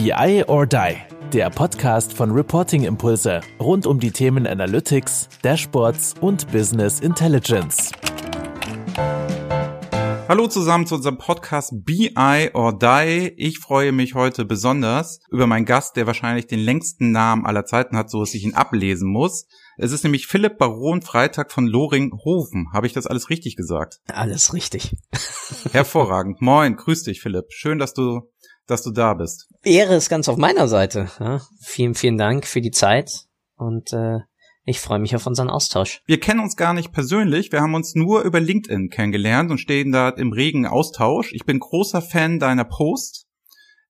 BI or Die, der Podcast von Reporting Impulse rund um die Themen Analytics, Dashboards und Business Intelligence. Hallo zusammen zu unserem Podcast BI or Die. Ich freue mich heute besonders über meinen Gast, der wahrscheinlich den längsten Namen aller Zeiten hat, so dass ich ihn ablesen muss. Es ist nämlich Philipp Baron Freitag von Loringhofen. Habe ich das alles richtig gesagt? Alles richtig. Hervorragend. Moin, grüß dich, Philipp. Schön, dass du, dass du da bist. Ehre ist ganz auf meiner Seite. Ja, vielen, vielen Dank für die Zeit und äh, ich freue mich auf unseren Austausch. Wir kennen uns gar nicht persönlich, wir haben uns nur über LinkedIn kennengelernt und stehen da im regen Austausch. Ich bin großer Fan deiner Post.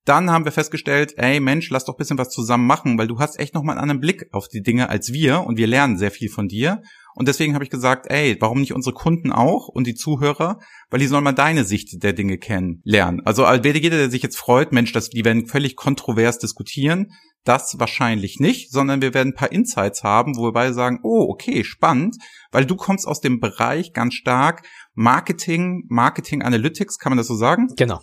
Dann haben wir festgestellt, ey Mensch, lass doch bisschen was zusammen machen, weil du hast echt noch mal einen anderen Blick auf die Dinge als wir und wir lernen sehr viel von dir. Und deswegen habe ich gesagt, ey, warum nicht unsere Kunden auch und die Zuhörer, weil die sollen mal deine Sicht der Dinge kennenlernen. Also jeder, der sich jetzt freut, Mensch, dass die werden völlig kontrovers diskutieren, das wahrscheinlich nicht, sondern wir werden ein paar Insights haben, wo wir beide sagen, oh, okay, spannend, weil du kommst aus dem Bereich ganz stark Marketing, Marketing Analytics, kann man das so sagen? Genau.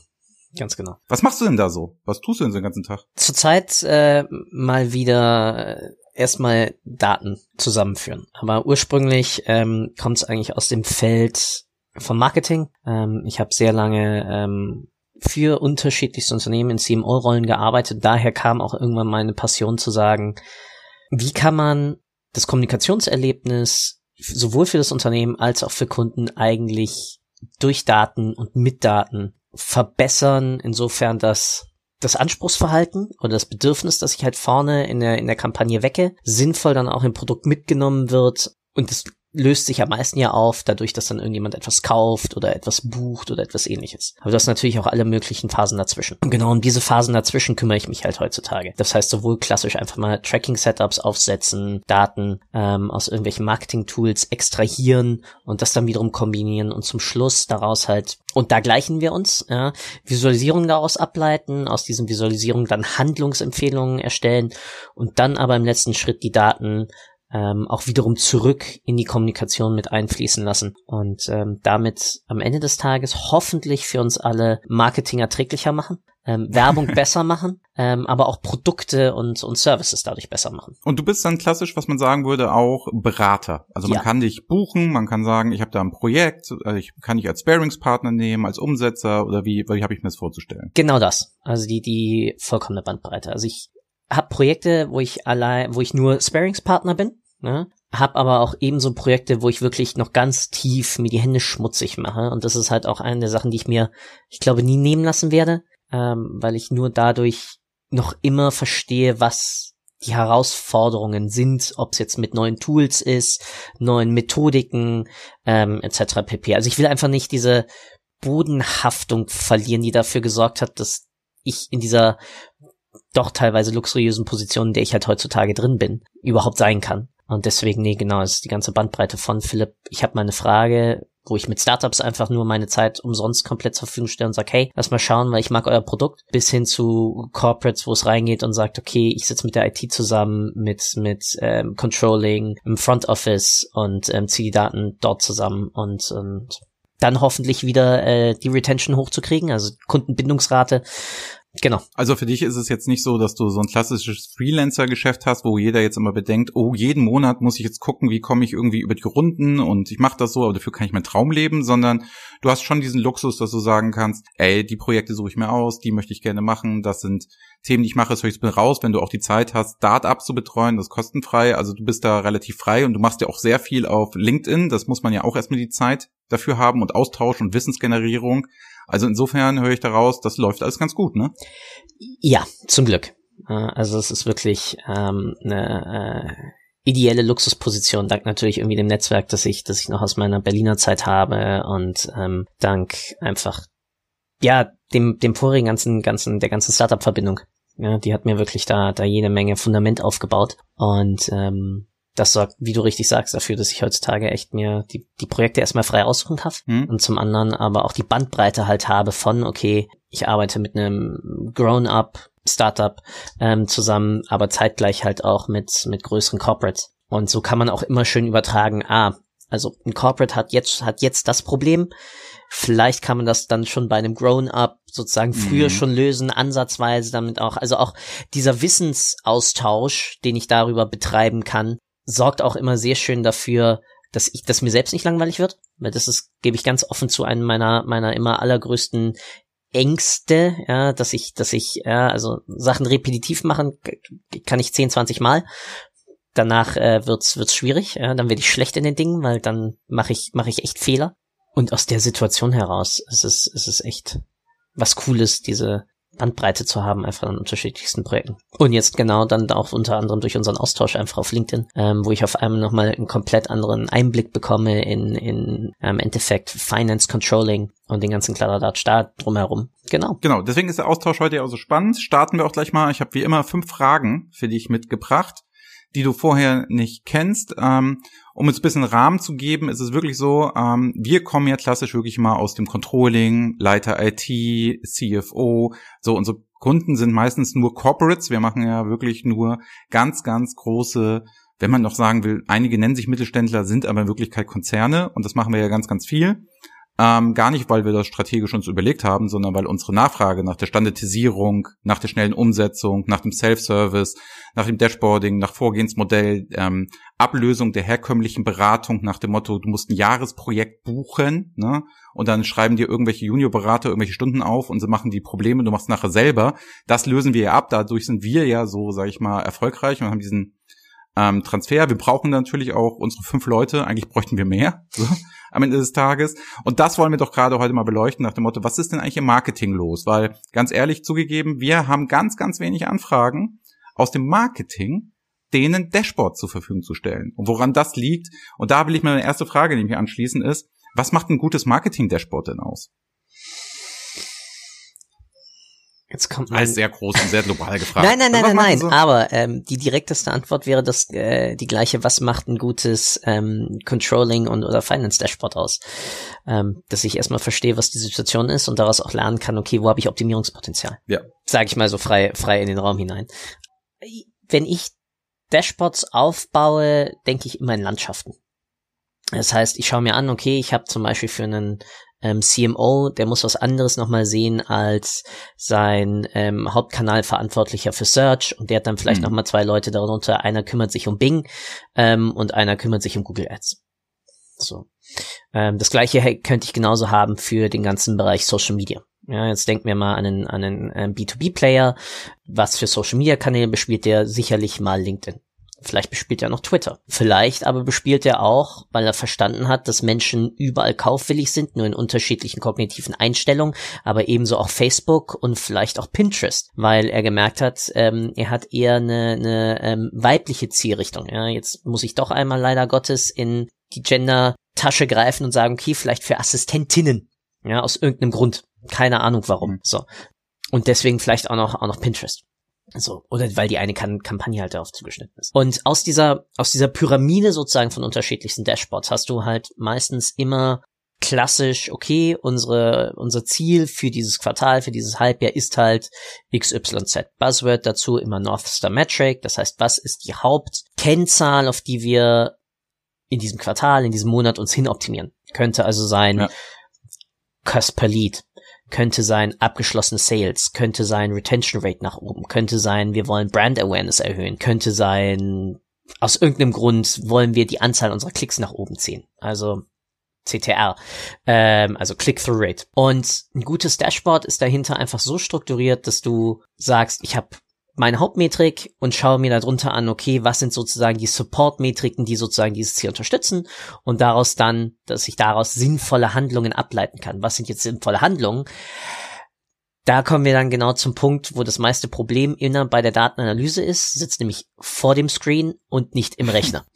Ganz genau. Was machst du denn da so? Was tust du denn so den ganzen Tag? Zurzeit äh, mal wieder erstmal Daten zusammenführen. Aber ursprünglich ähm, kommt es eigentlich aus dem Feld vom Marketing. Ähm, ich habe sehr lange ähm, für unterschiedlichste Unternehmen in CMO-Rollen gearbeitet. Daher kam auch irgendwann meine Passion zu sagen, wie kann man das Kommunikationserlebnis sowohl für das Unternehmen als auch für Kunden eigentlich durch Daten und mit Daten verbessern, insofern dass das Anspruchsverhalten oder das Bedürfnis, das ich halt vorne in der, in der Kampagne wecke, sinnvoll dann auch im Produkt mitgenommen wird und das löst sich am meisten ja auf, dadurch, dass dann irgendjemand etwas kauft oder etwas bucht oder etwas ähnliches. Aber du hast natürlich auch alle möglichen Phasen dazwischen. Und genau um diese Phasen dazwischen kümmere ich mich halt heutzutage. Das heißt, sowohl klassisch einfach mal Tracking-Setups aufsetzen, Daten ähm, aus irgendwelchen Marketing-Tools extrahieren und das dann wiederum kombinieren und zum Schluss daraus halt, und da gleichen wir uns, ja, Visualisierungen daraus ableiten, aus diesen Visualisierungen dann Handlungsempfehlungen erstellen und dann aber im letzten Schritt die Daten ähm, auch wiederum zurück in die Kommunikation mit einfließen lassen und ähm, damit am Ende des Tages hoffentlich für uns alle Marketing erträglicher machen, ähm, Werbung besser machen, ähm, aber auch Produkte und, und Services dadurch besser machen. Und du bist dann klassisch, was man sagen würde, auch Berater. Also man ja. kann dich buchen, man kann sagen, ich habe da ein Projekt, also ich kann dich als Sparingspartner nehmen, als Umsetzer oder wie, wie habe ich mir das vorzustellen? Genau das. Also die, die vollkommene Bandbreite. Also ich habe Projekte, wo ich allein, wo ich nur Sparingspartner bin, ne? Hab aber auch ebenso Projekte, wo ich wirklich noch ganz tief mir die Hände schmutzig mache. Und das ist halt auch eine der Sachen, die ich mir, ich glaube, nie nehmen lassen werde, ähm, weil ich nur dadurch noch immer verstehe, was die Herausforderungen sind, ob es jetzt mit neuen Tools ist, neuen Methodiken ähm, etc. pp. Also ich will einfach nicht diese Bodenhaftung verlieren, die dafür gesorgt hat, dass ich in dieser doch teilweise luxuriösen Positionen, in der ich halt heutzutage drin bin, überhaupt sein kann. Und deswegen, nee, genau, ist die ganze Bandbreite von Philipp. Ich habe meine Frage, wo ich mit Startups einfach nur meine Zeit umsonst komplett zur Verfügung stelle und sage, hey, lass mal schauen, weil ich mag euer Produkt, bis hin zu Corporates, wo es reingeht und sagt, okay, ich sitze mit der IT zusammen, mit mit ähm, Controlling im Front Office und ähm, ziehe die Daten dort zusammen und, und dann hoffentlich wieder äh, die Retention hochzukriegen, also Kundenbindungsrate Genau. Also für dich ist es jetzt nicht so, dass du so ein klassisches Freelancer-Geschäft hast, wo jeder jetzt immer bedenkt, oh, jeden Monat muss ich jetzt gucken, wie komme ich irgendwie über die Runden und ich mache das so, aber dafür kann ich meinen Traum leben, sondern du hast schon diesen Luxus, dass du sagen kannst, ey, die Projekte suche ich mir aus, die möchte ich gerne machen, das sind Themen, die ich mache, höre ich raus, wenn du auch die Zeit hast, Startups zu betreuen, das ist kostenfrei, also du bist da relativ frei und du machst ja auch sehr viel auf LinkedIn, das muss man ja auch erstmal die Zeit dafür haben und Austausch und Wissensgenerierung. Also insofern höre ich daraus, das läuft alles ganz gut, ne? Ja, zum Glück. Äh, also es ist wirklich ähm, eine äh, ideelle Luxusposition, dank natürlich irgendwie dem Netzwerk, das ich, das ich noch aus meiner Berliner Zeit habe und ähm, dank einfach ja dem dem vorigen ganzen ganzen der ganzen Startup-Verbindung. Ja, die hat mir wirklich da da jede Menge Fundament aufgebaut und ähm, das sorgt, wie du richtig sagst, dafür, dass ich heutzutage echt mir die, die Projekte erstmal frei aussuchen kann mhm. und zum anderen aber auch die Bandbreite halt habe von, okay, ich arbeite mit einem Grown-up Startup ähm, zusammen, aber zeitgleich halt auch mit, mit größeren Corporates. Und so kann man auch immer schön übertragen, ah, Also ein Corporate hat jetzt, hat jetzt das Problem. Vielleicht kann man das dann schon bei einem Grown-up sozusagen früher mhm. schon lösen, ansatzweise damit auch. Also auch dieser Wissensaustausch, den ich darüber betreiben kann, sorgt auch immer sehr schön dafür, dass ich, dass mir selbst nicht langweilig wird. Weil das ist, gebe ich ganz offen zu, einem meiner, meiner immer allergrößten Ängste, ja, dass ich, dass ich, ja, also Sachen repetitiv machen kann ich 10, 20 Mal. Danach äh, wird's wird's schwierig, ja, dann werde ich schlecht in den Dingen, weil dann mache ich mache ich echt Fehler. Und aus der Situation heraus ist es ist es echt was Cooles, diese Bandbreite zu haben, einfach an unterschiedlichsten Projekten. Und jetzt genau dann auch unter anderem durch unseren Austausch einfach auf LinkedIn, ähm, wo ich auf einmal nochmal einen komplett anderen Einblick bekomme in, in ähm, Endeffekt Finance Controlling und den ganzen Kladderadatsch da drumherum. Genau. Genau, deswegen ist der Austausch heute ja auch so spannend. Starten wir auch gleich mal. Ich habe wie immer fünf Fragen für dich mitgebracht die du vorher nicht kennst. Ähm, um uns ein bisschen Rahmen zu geben, ist es wirklich so, ähm, wir kommen ja klassisch wirklich mal aus dem Controlling, Leiter IT, CFO, so unsere Kunden sind meistens nur Corporates. Wir machen ja wirklich nur ganz, ganz große, wenn man noch sagen will, einige nennen sich Mittelständler, sind aber in Wirklichkeit Konzerne und das machen wir ja ganz, ganz viel. Ähm, gar nicht, weil wir das strategisch uns überlegt haben, sondern weil unsere Nachfrage nach der Standardisierung, nach der schnellen Umsetzung, nach dem Self-Service, nach dem Dashboarding, nach Vorgehensmodell, ähm, Ablösung der herkömmlichen Beratung nach dem Motto, du musst ein Jahresprojekt buchen, ne? Und dann schreiben dir irgendwelche Juniorberater irgendwelche Stunden auf und sie machen die Probleme, du machst nachher selber. Das lösen wir ja ab. Dadurch sind wir ja so, sag ich mal, erfolgreich und haben diesen ähm, Transfer. Wir brauchen natürlich auch unsere fünf Leute. Eigentlich bräuchten wir mehr so, am Ende des Tages. Und das wollen wir doch gerade heute mal beleuchten nach dem Motto, was ist denn eigentlich im Marketing los? Weil ganz ehrlich zugegeben, wir haben ganz, ganz wenig Anfragen aus dem Marketing, denen Dashboard zur Verfügung zu stellen. Und woran das liegt, und da will ich meine erste Frage nämlich anschließen, ist, was macht ein gutes Marketing-Dashboard denn aus? Jetzt kommt mein... Alles sehr groß und sehr global gefragt. nein, nein, nein, nein, nein. So? Aber ähm, die direkteste Antwort wäre das äh, die gleiche. Was macht ein gutes ähm, Controlling und oder Finance Dashboard aus? Ähm, dass ich erstmal verstehe, was die Situation ist und daraus auch lernen kann. Okay, wo habe ich Optimierungspotenzial? Ja. Sage ich mal so frei, frei in den Raum hinein. Wenn ich Dashboards aufbaue, denke ich immer in Landschaften. Das heißt, ich schaue mir an, okay, ich habe zum Beispiel für einen ähm, CMO, der muss was anderes nochmal sehen als sein ähm, Hauptkanalverantwortlicher für Search und der hat dann vielleicht mhm. nochmal zwei Leute darunter. Einer kümmert sich um Bing ähm, und einer kümmert sich um Google Ads. So. Ähm, das gleiche könnte ich genauso haben für den ganzen Bereich Social Media. Ja, jetzt denken wir mal an einen, an einen ähm, B2B-Player. Was für Social Media Kanäle bespielt der? Sicherlich mal LinkedIn. Vielleicht bespielt er noch Twitter. Vielleicht aber bespielt er auch, weil er verstanden hat, dass Menschen überall kaufwillig sind, nur in unterschiedlichen kognitiven Einstellungen, aber ebenso auch Facebook und vielleicht auch Pinterest, weil er gemerkt hat, ähm, er hat eher eine, eine ähm, weibliche Zielrichtung. Ja, jetzt muss ich doch einmal leider Gottes in die Gender-Tasche greifen und sagen, okay, vielleicht für Assistentinnen. Ja, aus irgendeinem Grund. Keine Ahnung warum. So. Und deswegen vielleicht auch noch, auch noch Pinterest. So, oder weil die eine kan Kampagne halt darauf zugeschnitten ist. Und aus dieser, aus dieser Pyramide sozusagen von unterschiedlichsten Dashboards hast du halt meistens immer klassisch, okay, unsere, unser Ziel für dieses Quartal, für dieses Halbjahr ist halt XYZ. Buzzword dazu immer North Star Metric. Das heißt, was ist die Hauptkennzahl, auf die wir in diesem Quartal, in diesem Monat uns hinoptimieren? Könnte also sein, ja. Cost per Lead, könnte sein abgeschlossene Sales, könnte sein Retention Rate nach oben, könnte sein, wir wollen Brand Awareness erhöhen, könnte sein, aus irgendeinem Grund wollen wir die Anzahl unserer Klicks nach oben ziehen. Also CTR, ähm, also Click-Through Rate. Und ein gutes Dashboard ist dahinter einfach so strukturiert, dass du sagst, ich habe meine Hauptmetrik und schaue mir darunter an, okay, was sind sozusagen die Support-Metriken, die sozusagen dieses Ziel unterstützen und daraus dann, dass ich daraus sinnvolle Handlungen ableiten kann. Was sind jetzt sinnvolle Handlungen? Da kommen wir dann genau zum Punkt, wo das meiste Problem inner bei der Datenanalyse ist, sitzt nämlich vor dem Screen und nicht im Rechner.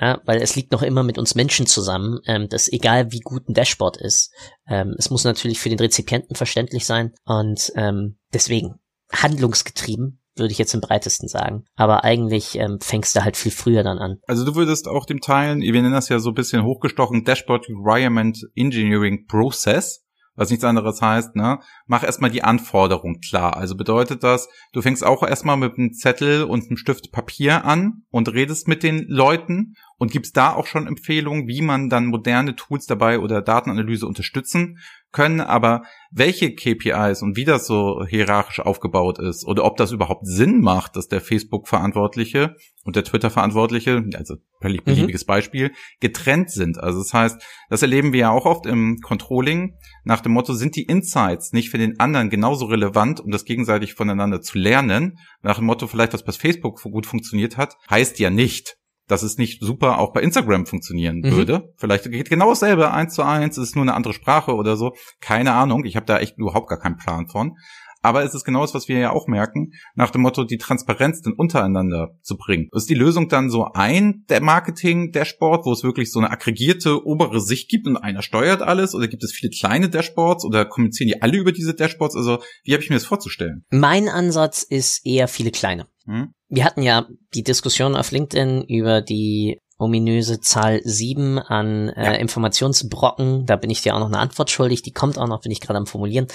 Ja, weil es liegt noch immer mit uns Menschen zusammen, ähm, dass egal wie gut ein Dashboard ist, ähm, es muss natürlich für den Rezipienten verständlich sein und ähm, deswegen handlungsgetrieben würde ich jetzt im breitesten sagen. Aber eigentlich ähm, fängst du halt viel früher dann an. Also du würdest auch dem teilen, wir nennen das ja so ein bisschen hochgestochen, Dashboard Requirement Engineering Process, was nichts anderes heißt, ne? Mach erstmal die Anforderung klar. Also bedeutet das, du fängst auch erstmal mit einem Zettel und einem Stift Papier an und redest mit den Leuten Und gibt's da auch schon Empfehlungen, wie man dann moderne Tools dabei oder Datenanalyse unterstützen können? Aber welche KPIs und wie das so hierarchisch aufgebaut ist oder ob das überhaupt Sinn macht, dass der Facebook-Verantwortliche und der Twitter-Verantwortliche, also völlig mhm. beliebiges mhm. Beispiel, getrennt sind. Also das heißt, das erleben wir ja auch oft im Controlling nach dem Motto, sind die Insights nicht für den anderen genauso relevant, um das gegenseitig voneinander zu lernen? Nach dem Motto, vielleicht was bei Facebook gut funktioniert hat, heißt ja nicht, dass es nicht super auch bei Instagram funktionieren mhm. würde. Vielleicht geht genau dasselbe, eins zu eins, ist nur eine andere Sprache oder so. Keine Ahnung, ich habe da echt überhaupt gar keinen Plan von. Aber es ist genau das, was wir ja auch merken, nach dem Motto, die Transparenz dann untereinander zu bringen. Ist die Lösung dann so ein der Marketing-Dashboard, wo es wirklich so eine aggregierte obere Sicht gibt und einer steuert alles? Oder gibt es viele kleine Dashboards oder kommunizieren die alle über diese Dashboards? Also wie habe ich mir das vorzustellen? Mein Ansatz ist eher viele kleine. Hm? Wir hatten ja die Diskussion auf LinkedIn über die ominöse Zahl 7 an äh, ja. Informationsbrocken. Da bin ich dir auch noch eine Antwort schuldig. Die kommt auch noch, bin ich gerade am Formulieren.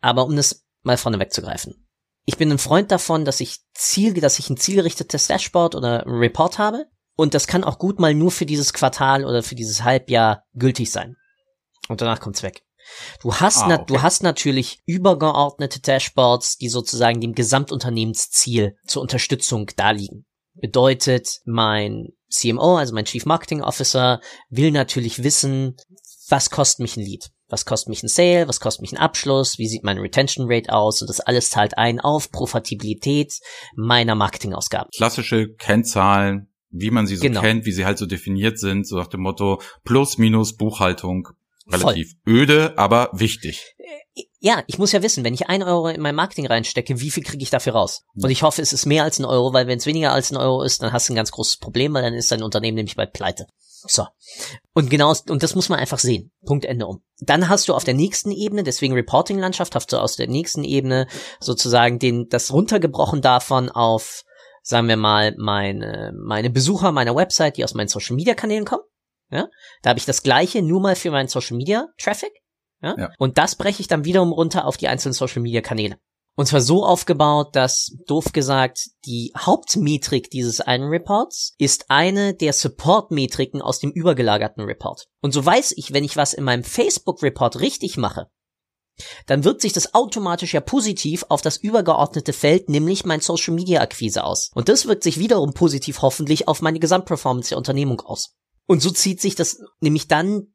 Aber um das mal vorne wegzugreifen. Ich bin ein Freund davon, dass ich Ziel, dass ich ein zielgerichtetes Dashboard oder Report habe. Und das kann auch gut mal nur für dieses Quartal oder für dieses Halbjahr gültig sein. Und danach kommt's weg. Du hast, ah, okay. du hast natürlich übergeordnete Dashboards, die sozusagen dem Gesamtunternehmensziel zur Unterstützung darliegen. Bedeutet, mein CMO, also mein Chief Marketing Officer, will natürlich wissen, was kostet mich ein Lead? Was kostet mich ein Sale? Was kostet mich ein Abschluss? Wie sieht meine Retention Rate aus? Und das alles zahlt ein auf Profitabilität meiner Marketingausgaben. Klassische Kennzahlen, wie man sie so genau. kennt, wie sie halt so definiert sind, so nach dem Motto Plus, Minus, Buchhaltung, relativ Voll. öde, aber wichtig. Ja, ich muss ja wissen, wenn ich ein Euro in mein Marketing reinstecke, wie viel kriege ich dafür raus? Und ich hoffe, es ist mehr als ein Euro, weil wenn es weniger als ein Euro ist, dann hast du ein ganz großes Problem, weil dann ist dein Unternehmen nämlich bald pleite. So. Und genau, und das muss man einfach sehen. Punkt Ende um. Dann hast du auf der nächsten Ebene, deswegen Reporting-Landschaft, hast du aus der nächsten Ebene sozusagen den, das runtergebrochen davon auf, sagen wir mal, meine, meine Besucher meiner Website, die aus meinen Social Media Kanälen kommen. Ja, da habe ich das gleiche nur mal für meinen Social Media Traffic. Ja? ja. Und das breche ich dann wiederum runter auf die einzelnen Social Media Kanäle. Und zwar so aufgebaut, dass, doof gesagt, die Hauptmetrik dieses einen Reports ist eine der Support-Metriken aus dem übergelagerten Report. Und so weiß ich, wenn ich was in meinem Facebook-Report richtig mache, dann wirkt sich das automatisch ja positiv auf das übergeordnete Feld, nämlich mein Social Media Akquise aus. Und das wirkt sich wiederum positiv hoffentlich auf meine Gesamtperformance der Unternehmung aus. Und so zieht sich das nämlich dann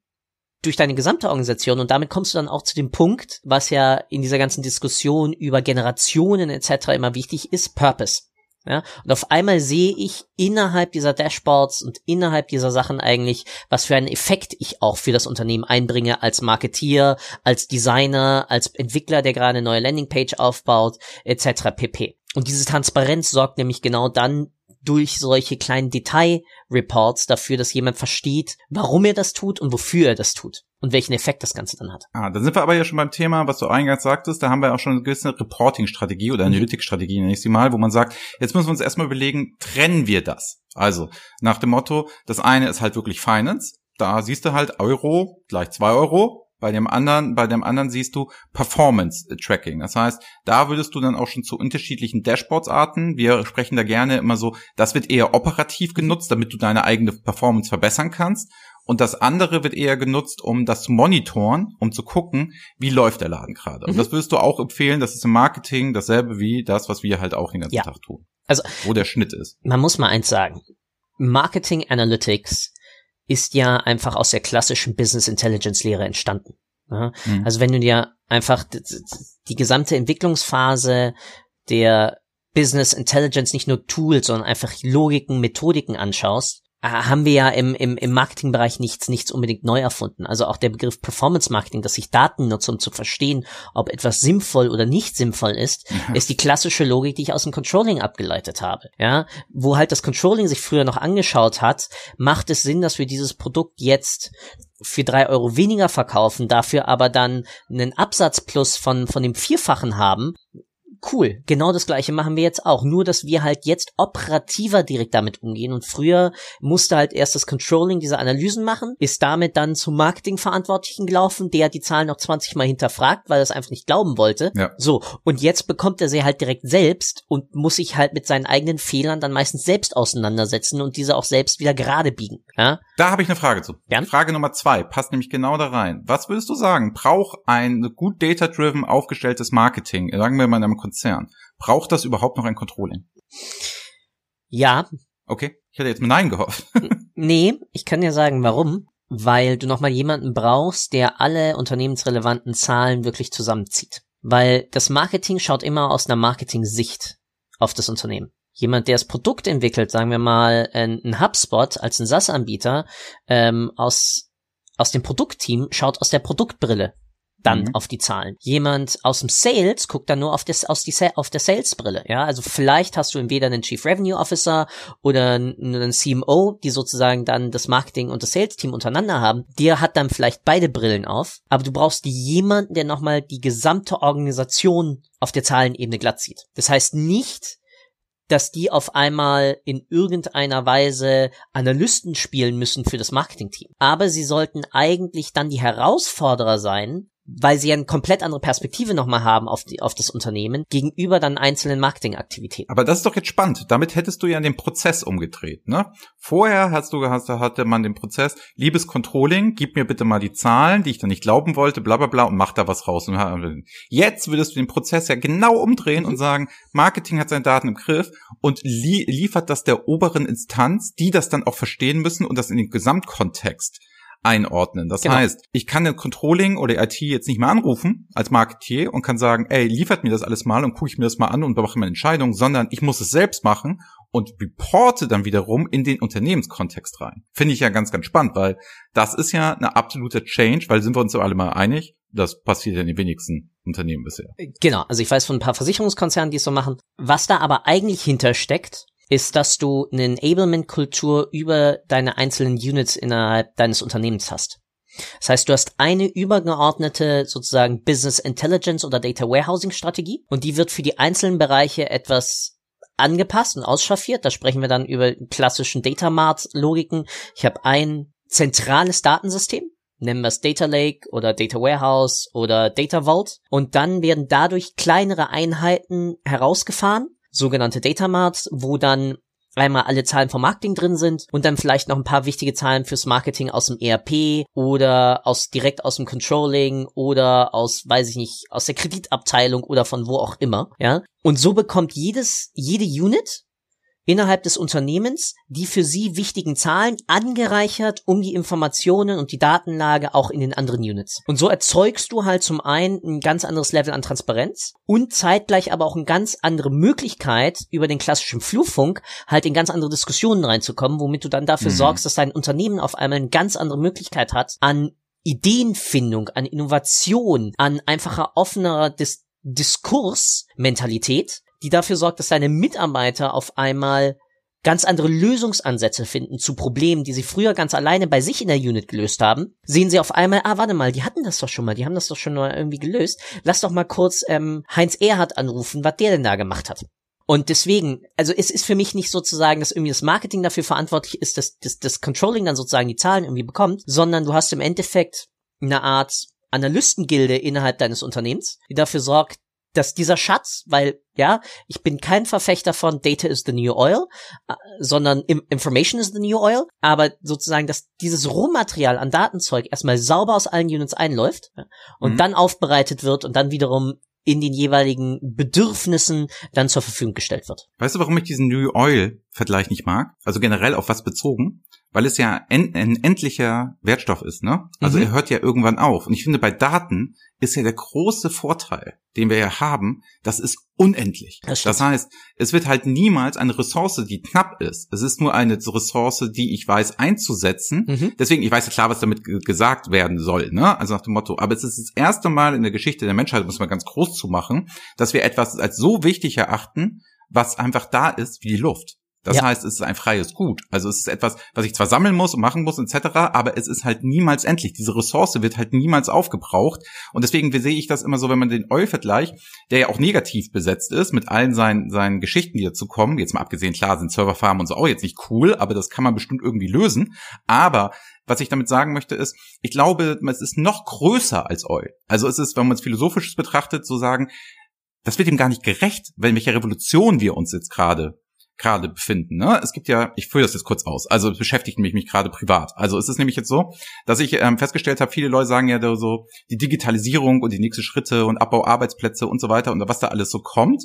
durch deine gesamte Organisation und damit kommst du dann auch zu dem Punkt, was ja in dieser ganzen Diskussion über Generationen etc. immer wichtig ist, Purpose. Ja, und auf einmal sehe ich innerhalb dieser Dashboards und innerhalb dieser Sachen eigentlich, was für einen Effekt ich auch für das Unternehmen einbringe als Marketier, als Designer, als Entwickler, der gerade eine neue Landingpage aufbaut, etc. pp. Und diese Transparenz sorgt nämlich genau dann durch solche kleinen Detailreports dafür, dass jemand versteht, warum er das tut und wofür er das tut und welchen Effekt das Ganze dann hat. Ah, da sind wir aber ja schon beim Thema, was du eingangs sagtest, da haben wir auch schon eine gewisse Reporting-Strategie oder. Analytics-Strategie, nenne ich sie mal, wo man sagt, jetzt müssen wir uns erstmal überlegen, trennen wir das? Also, nach dem Motto, das eine ist halt wirklich Finance, da siehst du halt Euro gleich zwei Euro, bei dem anderen, bei dem anderen siehst du Performance Tracking. Das heißt, da würdest du dann auch schon zu unterschiedlichen Dashboards-Arten. Wir sprechen da gerne immer so, das wird eher operativ genutzt, damit du deine eigene Performance verbessern kannst. Und das andere wird eher genutzt, um das zu monitoren, um zu gucken, wie läuft der Laden gerade. Mhm. Und das würdest du auch empfehlen, das ist im Marketing dasselbe wie das, was wir halt auch den ganzen ja. Tag tun. Also, wo der Schnitt ist. Man muss mal eins sagen. Marketing Analytics ist ja einfach aus der klassischen Business Intelligence Lehre entstanden. Ja? Mhm. Also wenn du dir einfach die gesamte Entwicklungsphase der Business Intelligence nicht nur Tools, sondern einfach Logiken, Methodiken anschaust, haben wir ja im, im, im Marketingbereich nichts, nichts unbedingt neu erfunden. Also auch der Begriff Performance Marketing, dass ich Daten nutze, um zu verstehen, ob etwas sinnvoll oder nicht sinnvoll ist, ist die klassische Logik, die ich aus dem Controlling abgeleitet habe. Ja, wo halt das Controlling sich früher noch angeschaut hat, macht es Sinn, dass wir dieses Produkt jetzt für drei Euro weniger verkaufen, dafür aber dann einen Absatzplus von, von dem Vierfachen haben, Cool, genau das gleiche machen wir jetzt auch. Nur, dass wir halt jetzt operativer direkt damit umgehen. Und früher musste halt erst das Controlling diese Analysen machen, ist damit dann zum Marketingverantwortlichen gelaufen, der die Zahlen noch 20 Mal hinterfragt, weil er es einfach nicht glauben wollte. Ja. So, und jetzt bekommt er sie halt direkt selbst und muss sich halt mit seinen eigenen Fehlern dann meistens selbst auseinandersetzen und diese auch selbst wieder gerade biegen. Ja? Da habe ich eine Frage zu. Gern. Frage Nummer zwei passt nämlich genau da rein. Was würdest du sagen? Braucht ein gut data-driven aufgestelltes Marketing, sagen wir mal in einem Konzern, braucht das überhaupt noch ein Controlling? Ja, Okay, ich hätte jetzt mit Nein gehofft. Nee, ich kann dir sagen, warum. Weil du nochmal jemanden brauchst, der alle unternehmensrelevanten Zahlen wirklich zusammenzieht. Weil das Marketing schaut immer aus einer Marketing-Sicht auf das Unternehmen. Jemand, der das Produkt entwickelt, sagen wir mal ein, HubSpot als ein SaaS-Anbieter, ähm, aus, aus dem Produktteam schaut aus der Produktbrille dann Mhm. auf die Zahlen. Jemand aus dem Sales guckt dann nur auf, das, aus die, auf der Sales-Brille. Ja, also vielleicht hast du entweder einen Chief Revenue Officer oder einen einen CMO, die sozusagen dann das Marketing und das Sales-Team untereinander haben. Der hat dann vielleicht beide Brillen auf, aber du brauchst jemanden, der nochmal die gesamte Organisation auf der Zahlenebene glatt sieht. Das heißt nicht, dass die auf einmal in irgendeiner Weise Analysten spielen müssen für das Marketingteam. Aber sie sollten eigentlich dann die Herausforderer sein, weil sie ja eine komplett andere Perspektive nochmal haben auf, die, auf das Unternehmen gegenüber dann einzelnen Marketingaktivitäten. Aber das ist doch jetzt spannend. Damit hättest du ja den Prozess umgedreht, ne? Vorher hast du hast, hatte man den Prozess, liebes Controlling, gib mir bitte mal die Zahlen, die ich dann nicht glauben wollte, bla bla bla und mach da was raus. Jetzt würdest du den Prozess ja genau umdrehen und sagen, Marketing hat seine Daten im Griff und lie liefert das der oberen Instanz, die das dann auch verstehen müssen und das in den Gesamtkontext einordnen. Das Genau. heißt, ich kann den Controlling oder IT jetzt nicht mehr anrufen als Marketier und kann sagen, ey, liefert mir das alles mal und gucke ich mir das mal an und mache meine Entscheidung, sondern ich muss es selbst machen und reporte dann wiederum in den Unternehmenskontext rein. Finde ich ja ganz, ganz spannend, weil das ist ja eine absolute Change, weil sind wir uns alle mal einig, das passiert ja in den wenigsten Unternehmen bisher. Genau, also ich weiß von ein paar Versicherungskonzernen, die es so machen. Was da aber eigentlich hintersteckt, ist, dass du eine Enablement-Kultur über deine einzelnen Units innerhalb deines Unternehmens hast. Das heißt, du hast eine übergeordnete sozusagen Business Intelligence oder Data Warehousing Strategie und die wird für die einzelnen Bereiche etwas angepasst und ausschaffiert. Da sprechen wir dann über klassischen Data Mart Logiken. Ich habe ein zentrales Datensystem, nennen wir es Data Lake oder Data Warehouse oder Data Vault und dann werden dadurch kleinere Einheiten herausgefahren, sogenannte Data Marts, wo dann einmal alle Zahlen vom Marketing drin sind und dann vielleicht noch ein paar wichtige Zahlen fürs Marketing aus dem ERP oder aus direkt aus dem Controlling oder aus weiß ich nicht aus der Kreditabteilung oder von wo auch immer, ja? Und so bekommt jedes jede Unit innerhalb des Unternehmens die für sie wichtigen Zahlen angereichert um die Informationen und die Datenlage auch in den anderen Units. Und so erzeugst du halt zum einen ein ganz anderes Level an Transparenz und zeitgleich aber auch eine ganz andere Möglichkeit, über den klassischen Flurfunk halt in ganz andere Diskussionen reinzukommen, womit du dann dafür Mhm. sorgst, dass dein Unternehmen auf einmal eine ganz andere Möglichkeit hat, an Ideenfindung, an Innovation, an einfacher, offenerer Dis Diskursmentalität, die dafür sorgt, dass deine Mitarbeiter auf einmal ganz andere Lösungsansätze finden zu Problemen, die sie früher ganz alleine bei sich in der Unit gelöst haben, sehen sie auf einmal, ah, warte mal, die hatten das doch schon mal, die haben das doch schon mal irgendwie gelöst. Lass doch mal kurz ähm, Heinz Erhardt anrufen, was der denn da gemacht hat. Und deswegen, also es ist für mich nicht sozusagen, dass irgendwie das Marketing dafür verantwortlich ist, dass, dass das Controlling dann sozusagen die Zahlen irgendwie bekommt, sondern du hast im Endeffekt eine Art Analystengilde innerhalb deines Unternehmens, die dafür sorgt, dass dieser Schatz, weil, ja, ich bin kein Verfechter von Data is the new oil, äh, sondern Information is the new oil, aber sozusagen, dass dieses Rohmaterial an Datenzeug erstmal sauber aus allen Units einläuft und Mhm. dann aufbereitet wird und dann wiederum in den jeweiligen Bedürfnissen dann zur Verfügung gestellt wird. Weißt du, warum ich diesen New Oil-Vergleich nicht mag? Also generell auf was bezogen? Weil es ja ein, ein endlicher Wertstoff ist, ne? Also Mhm. er hört ja irgendwann auf. Und ich finde, bei Daten ist ja der große Vorteil, den wir ja haben, das ist unendlich. Das. Das heißt, es wird halt niemals eine Ressource, die knapp ist. Es ist nur eine Ressource, die ich weiß einzusetzen. Mhm. Deswegen, ich weiß ja klar, was damit ge- gesagt werden soll, ne? Also nach dem Motto. Aber es ist das erste Mal in der Geschichte der Menschheit, muss man ganz groß zu machen, dass wir etwas als so wichtig erachten, was einfach da ist wie die Luft. Das Ja. heißt, es ist ein freies Gut. Also es ist etwas, was ich zwar sammeln muss und machen muss etc., aber es ist halt niemals endlich. Diese Ressource wird halt niemals aufgebraucht. Und deswegen sehe ich das immer so, wenn man den Oil-Vergleich, der ja auch negativ besetzt ist, mit allen seinen, seinen Geschichten, die dazu kommen, jetzt mal abgesehen, klar sind Serverfarmen und so auch jetzt nicht cool, aber das kann man bestimmt irgendwie lösen. Aber was ich damit sagen möchte ist, ich glaube, es ist noch größer als Oil. Also es ist, wenn man es philosophisch betrachtet, so sagen, das wird ihm gar nicht gerecht, in welcher Revolution wir uns jetzt gerade gerade befinden. Ne? Es gibt ja, ich führe das jetzt kurz aus, also es beschäftigt mich, mich gerade privat. Also es ist nämlich jetzt so, dass ich ähm, festgestellt habe, viele Leute sagen ja da so, die Digitalisierung und die nächsten Schritte und Abbau Arbeitsplätze und so weiter und was da alles so kommt,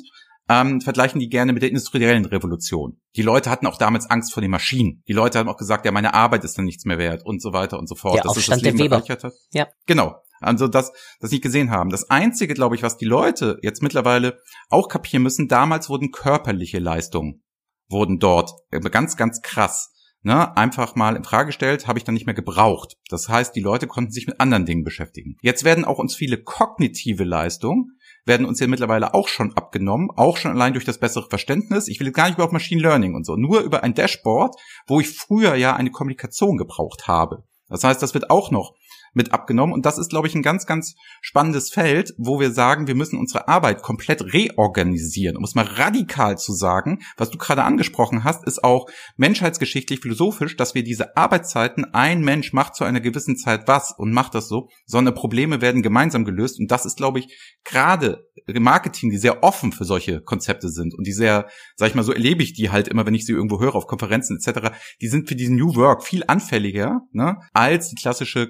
ähm, vergleichen die gerne mit der industriellen Revolution. Die Leute hatten auch damals Angst vor den Maschinen. Die Leute haben auch gesagt, ja, meine Arbeit ist dann nichts mehr wert und so weiter und so fort. Der Das ist das Leben der Weber. Ja. Genau. Also das, das nicht gesehen haben. Das Einzige, glaube ich, was die Leute jetzt mittlerweile auch kapieren müssen, damals wurden körperliche Leistungen, wurden dort äh, ganz, ganz krass, ne, einfach mal in Frage gestellt, habe ich dann nicht mehr gebraucht. Das heißt, die Leute konnten sich mit anderen Dingen beschäftigen. Jetzt werden auch uns viele kognitive Leistungen werden uns ja mittlerweile auch schon abgenommen, auch schon allein durch das bessere Verständnis. Ich will jetzt gar nicht auf Machine Learning und so, nur über ein Dashboard, wo ich früher ja eine Kommunikation gebraucht habe. Das heißt, das wird auch noch mit abgenommen. Und das ist, glaube ich, ein ganz, ganz spannendes Feld, wo wir sagen, wir müssen unsere Arbeit komplett reorganisieren. Um es mal radikal zu sagen, was du gerade angesprochen hast, ist auch menschheitsgeschichtlich, philosophisch, dass wir diese Arbeitszeiten, ein Mensch macht zu einer gewissen Zeit was und macht das so, sondern Probleme werden gemeinsam gelöst. Und das ist, glaube ich, gerade Marketing, die sehr offen für solche Konzepte sind und die sehr, sag ich mal, so erlebe ich die halt immer, wenn ich sie irgendwo höre auf Konferenzen etc., die sind für diesen New Work viel anfälliger ne, als die klassische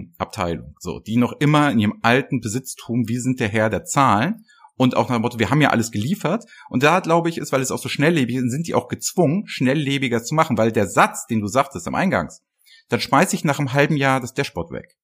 Controlling-Abteilung, so die noch immer in ihrem alten Besitztum, wir sind der Herr der Zahlen und auch nach dem Motto, wir haben ja alles geliefert. Und da glaube ich, ist, weil es auch so schnelllebig ist, sind die auch gezwungen, schnelllebiger zu machen, weil der Satz, den du sagtest am Eingangs, dann schmeiße ich nach einem halben Jahr das Dashboard weg.